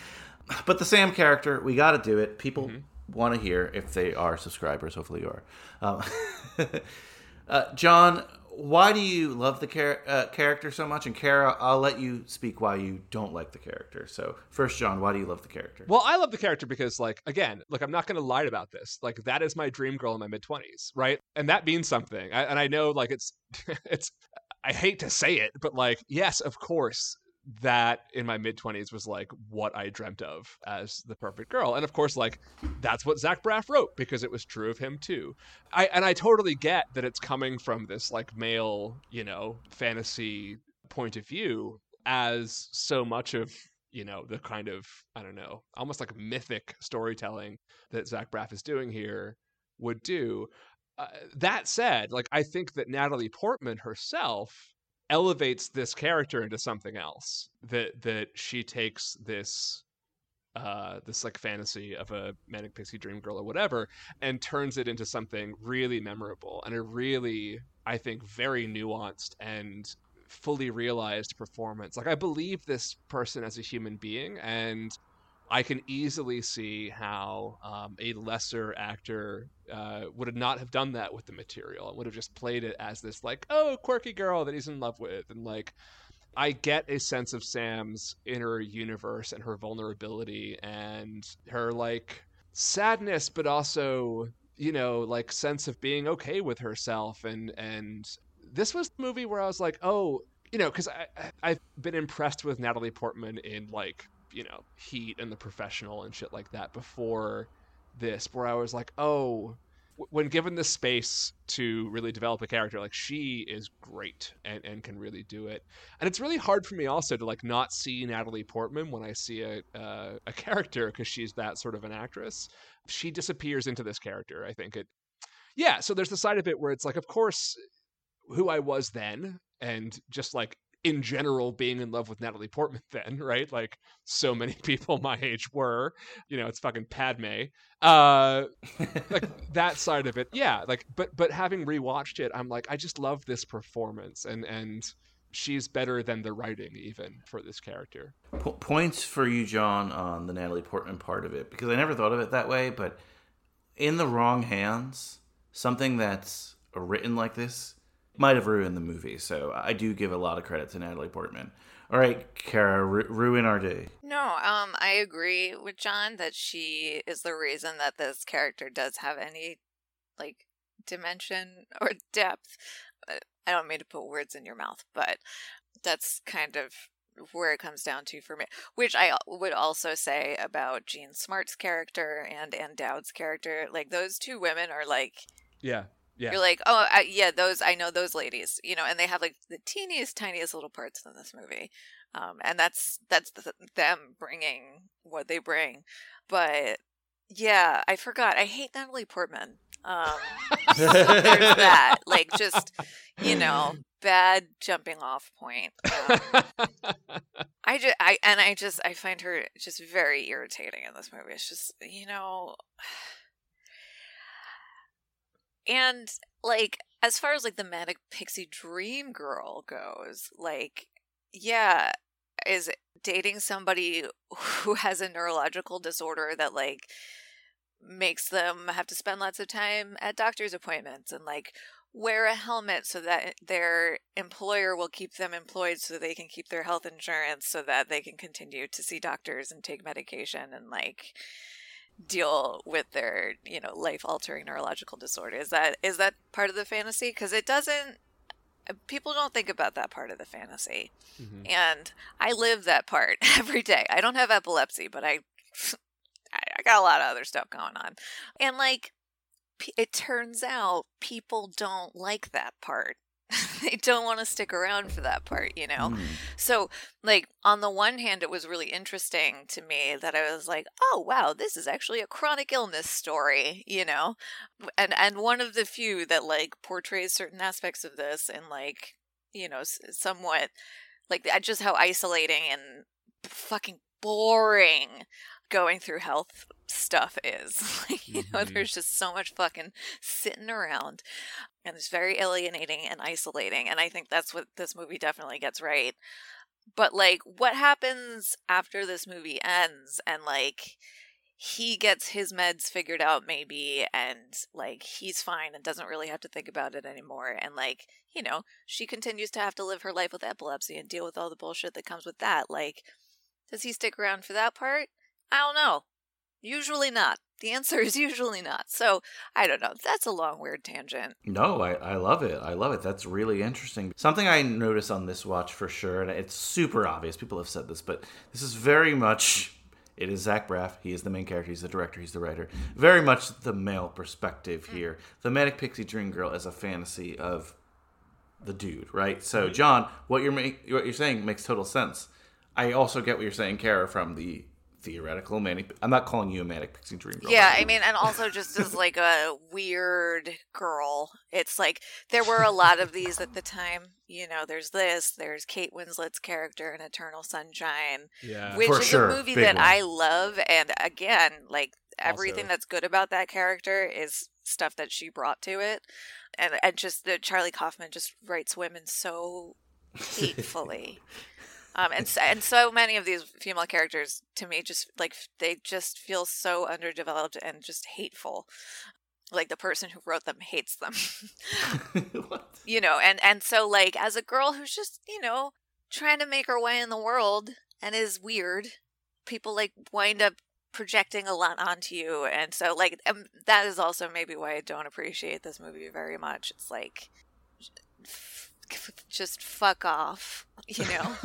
But the Sam character, we got to do it. People want to hear if they are subscribers. Hopefully you are. Um, [laughs] uh, John, why do you love the char- uh, character so much? And Kara, I'll let you speak why you don't like the character. So, first, John, why do you love the character? Well, I love the character because, like, again, look, I'm not going to lie about this. Like, that is my dream girl in my mid 20s, right? And that means something. I, and I know, like, it's, [laughs] it's, I hate to say it, but like, yes, of course, that in my mid 20s was like what I dreamt of as the perfect girl. And of course, like, that's what Zach Braff wrote because it was true of him too. I, and I totally get that it's coming from this, like, male, you know, fantasy point of view as so much of you know the kind of i don't know almost like mythic storytelling that zach braff is doing here would do uh, that said like i think that natalie portman herself elevates this character into something else that that she takes this uh this like fantasy of a manic pixie dream girl or whatever and turns it into something really memorable and a really i think very nuanced and fully realized performance. Like i believe this person as a human being and I can easily see how um, a lesser actor uh, would not have done that with the material would have just played it as this like oh quirky girl that he's in love with and like I get a sense of Sam's inner universe and her vulnerability and her like sadness, but also you know like sense of being okay with herself and and this was the movie where I was like oh you know because I- I've been impressed with Natalie Portman in like you know Heat and The Professional and shit like that before this where I was like oh when given the space to really develop a character like she is great and, and can really do it. And it's really hard for me also to like not see natalie portman when i see a, uh, a character because she's that sort of an actress. She disappears into this character i think it yeah so there's the side of it where it's like of course who i was then and just like in general being in love with Natalie Portman [laughs] then, right? Like so many [laughs] people my age were. You know, it's fucking Padme. Uh like [laughs] that side of it. Yeah, like but but having rewatched it, I'm like I just love this performance and and she's better than the writing even for this character. Po- points for you, John, on the Natalie Portman part of it because I never thought of it that way. But in the wrong hands, something that's written like this might have ruined the movie. So I do give a lot of credit to Natalie Portman. All right, Kara, ru- ruin our day. No, um, I agree with John that she is the reason that this character does have any like dimension or depth. Uh, I don't mean to put words in your mouth, but that's kind of where it comes down to for me. Which I would also say about Jean Smart's character and Ann Dowd's character. Like those two women are like Yeah. Yeah. you're like, oh, I, yeah, those I know those ladies, you know, and they have like the teeniest, tiniest little parts in this movie, um, and that's that's the, them bringing what they bring. But yeah, I forgot. I hate Natalie Portman. Um, [laughs] so there's that, like, just you know, bad jumping off point. Um, [laughs] I just, I and I just, I find her just very irritating in this movie. It's just, you know, and like as far as like the manic pixie dream girl goes, like, yeah, is dating somebody who [laughs] has a neurological disorder that like makes them have to spend lots of time at doctor's appointments and like wear a helmet so that their employer will keep them employed so they can keep their health insurance so that they can continue to see doctors and take medication and like deal with their you know life altering neurological disorder. Is that is that part of the fantasy? Because it doesn't people don't think about that part of the fantasy. Mm-hmm. and i live that part [laughs] every day. I don't have epilepsy but i [laughs] i I got a lot of other stuff going on. And like it turns out people don't like that part [laughs] they don't want to stick around for that part you know Hmm. so like on the one hand it was really interesting to me that i was like oh wow this is actually a chronic illness story you know and and one of the few that like portrays certain aspects of this in like you know somewhat like just how isolating and fucking boring going through health stuff is [laughs] like you know Mhm. there's just so much fucking sitting around and it's very alienating and isolating and i think that's what this movie definitely gets right. But like what happens after this movie ends and like he gets his meds figured out maybe and like he's fine and doesn't really have to think about it anymore and like you know she continues to have to live her life with epilepsy and deal with all the bullshit that comes with that like does he stick around for that part? I don't know usually not the answer is usually not so i don't know that's a long weird tangent No, I, I love it. I love it. That's really interesting. Something I notice on this watch for sure, and it's super obvious. People have said this, but this is very much. It is Zach Braff. He is the main character. He's the director. He's the writer. Very much the male perspective hmm. here. The Manic Pixie Dream Girl is a fantasy of the dude, right? So, hmm. John, what you're ma- what you're saying makes total sense. I also get what you're saying, Kara, from the theoretical manic. I'm not calling you a Manic Pixie Dream Girl. Yeah, I mean, and also just as like a weird girl, it's like there were a lot of these at the time. You know, there's this, there's Kate Winslet's character in Eternal Sunshine, Yeah. which is sure, a movie big that one. I love. And again, like everything Also- that's good about that character is stuff that she brought to it, and and just that Charlie Kaufman just writes women so [laughs] hatefully. Um, and so, and so many of these female characters to me just like they just feel so underdeveloped and just hateful. Like the person who wrote them hates them. [laughs] [laughs] You know, and and so like as a girl who's just, you know, trying to make her way in the world and is weird, people like wind up projecting a lot onto you and so like um, that is also maybe why I don't appreciate this movie very much. It's like just fuck off, you know.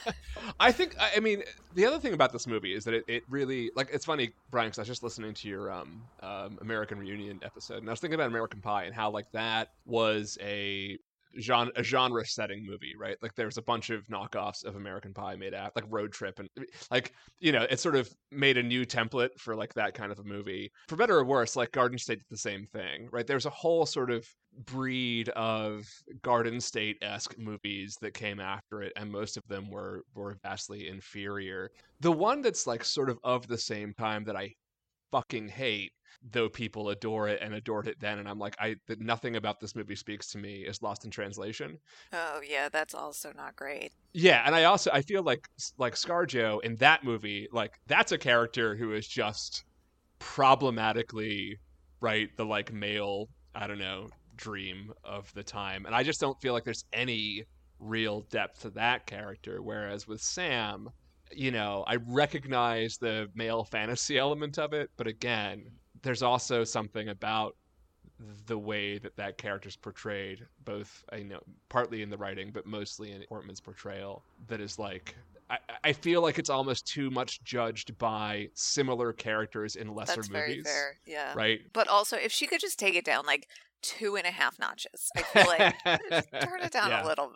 [laughs] I think I mean the other thing about this movie is that it, it really like it's funny Brian because I was just listening to your um, um American Reunion episode and I was thinking about American Pie and how like that was a genre a genre setting movie right? Like there's a bunch of knockoffs of American Pie made out like Road Trip and like you know it sort of made a new template for like that kind of a movie. For better or worse like Garden State did the same thing right? There's a whole sort of breed of Garden State esque movies that came after it, and most of them were were vastly inferior. The one that's like sort of of the same time that I fucking hate, though people adore it and adored it then, and I'm like, I that nothing about this movie speaks to me is Lost in Translation. oh yeah, that's also not great. Yeah, and I also I feel like like ScarJo in that movie, like that's a character who is just problematically right the like male I don't know dream of the time, and I just don't feel like there's any real depth to that character. Whereas with Sam, you know, I recognize the male fantasy element of it, but again, there's also something about the way that that character's portrayed, both uh, you know, partly in the writing, but mostly in Portman's portrayal, that is like. I, I feel like it's almost too much judged by similar characters in lesser That's movies. very fair. Yeah. Right? But also, if she could just take it down like two and a half notches, I feel like [laughs] [laughs] turn it down Yeah. a little.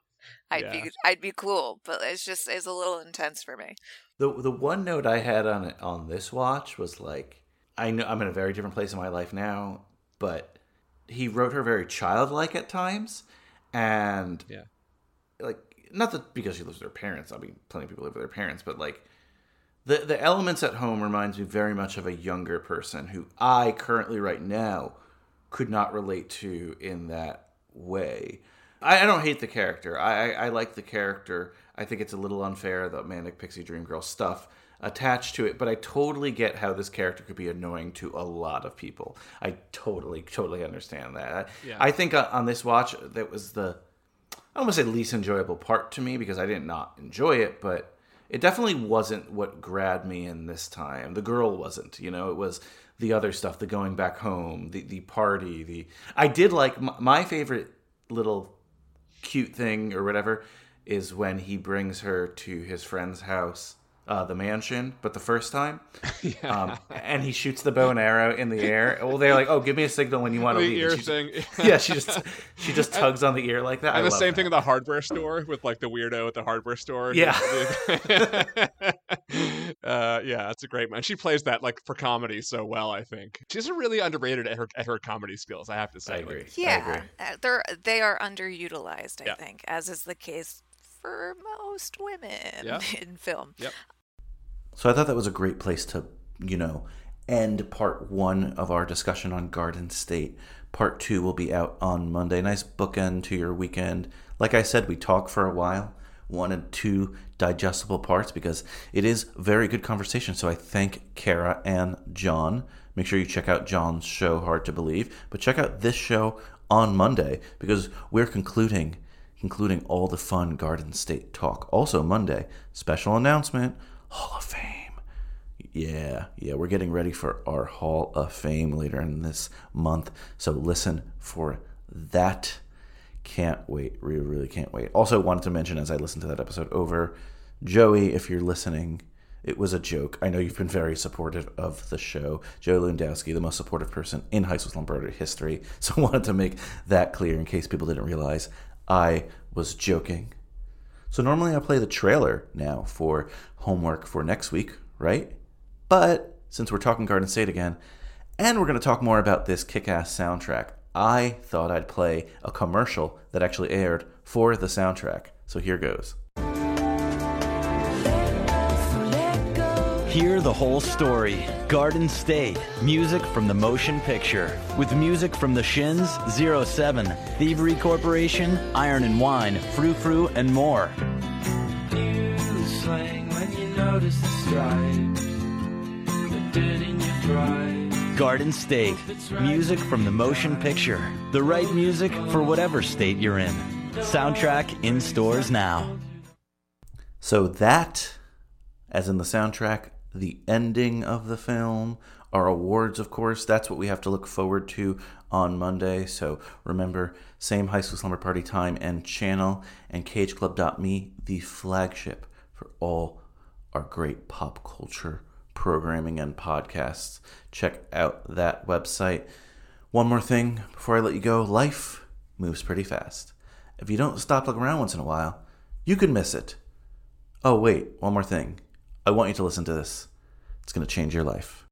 I'd Yeah. be I'd be cool, but it's just it's a little intense for me. The the one note I had on it on this watch was like I know I'm in a very different place in my life now, but he wrote her very childlike at times, and yeah, like not that because she lives with her parents. I mean, plenty of people live with their parents, but like the the elements at home reminds me very much of a younger person who I currently right now could not relate to in that way. I, I don't hate the character. I, I I like the character. I think it's a little unfair the Manic Pixie Dream Girl stuff attached to it, but I totally get how this character could be annoying to a lot of people. I totally totally understand that. Yeah. I think uh, on this watch that was the I don't want to say least enjoyable part to me because I did not enjoy it, but it definitely wasn't what grabbed me in this time. The girl wasn't, you know, it was the other stuff, the going back home, the the party, the I did like my, my favorite little cute thing or whatever is when he brings her to his friend's house, uh, the mansion, but the first time, [laughs] um, and he shoots the bow and arrow in the air. Well, they're like, "Oh, give me a signal when you want to leave." ear she thing. [laughs] yeah, she just she just [laughs] tugs on the ear like that. I and the love same that. thing in the hardware store with like the weirdo at the hardware store. Yeah. uh, yeah, that's a great man. She plays that like for comedy so well. I think she's really underrated at her at her comedy skills. I have to say. I agree. Yeah, uh, they're they are underutilized. I Yeah. think, as is the case for most women Yeah. in film. Yep. So I thought that was a great place to, you know, end part one of our discussion on Garden State. Part two will be out on Monday. Nice bookend to your weekend. Like I said, we talk for a while. One and two digestible parts because it is very good conversation. So I thank Kara and John. Make sure you check out John's show, Hard to Believe, but check out this show on Monday because we're concluding concluding all the fun Garden State talk. Also Monday, special announcement, Hall of Fame. Yeah, yeah, we're getting ready for our Hall of Fame later in this month. So listen for that. Can't wait. Really, really can't wait. Also, wanted to mention as I listened to that episode over, Joey, if you're listening, it was a joke. I know you've been very supportive of the show. Joey Lewandowski, the most supportive person in High School Slumber history. [laughs] So I wanted to make that clear in case people didn't realize I was joking. So normally I play the trailer now for homework for next week, right? But since we're talking Garden State again, and we're going to talk more about this kick ass soundtrack, I thought I'd play a commercial that actually aired for the soundtrack. So here goes. Hear the whole story. Garden State. Music from the motion picture. With music from The Shins, Zero Seven, Thievery Corporation, Iron and Wine, Frou Frou, and more. slang when you notice the stripes, the dirt in your thrive. Garden State. Music from the motion picture. The right music for whatever state you're in. Soundtrack in stores now. So that, as in the soundtrack, the ending of the film, our awards, of course, that's what we have to look forward to on Monday. So remember, same High School Slumber Party time and channel, and CageClub.me, the flagship for all our great pop culture programming and podcasts. Check out that website. One more thing before I let you go life moves pretty fast. If you don't stop looking around once in a while, you can miss it. Oh, wait, one more thing. I want you to listen to this. It's going to change your life.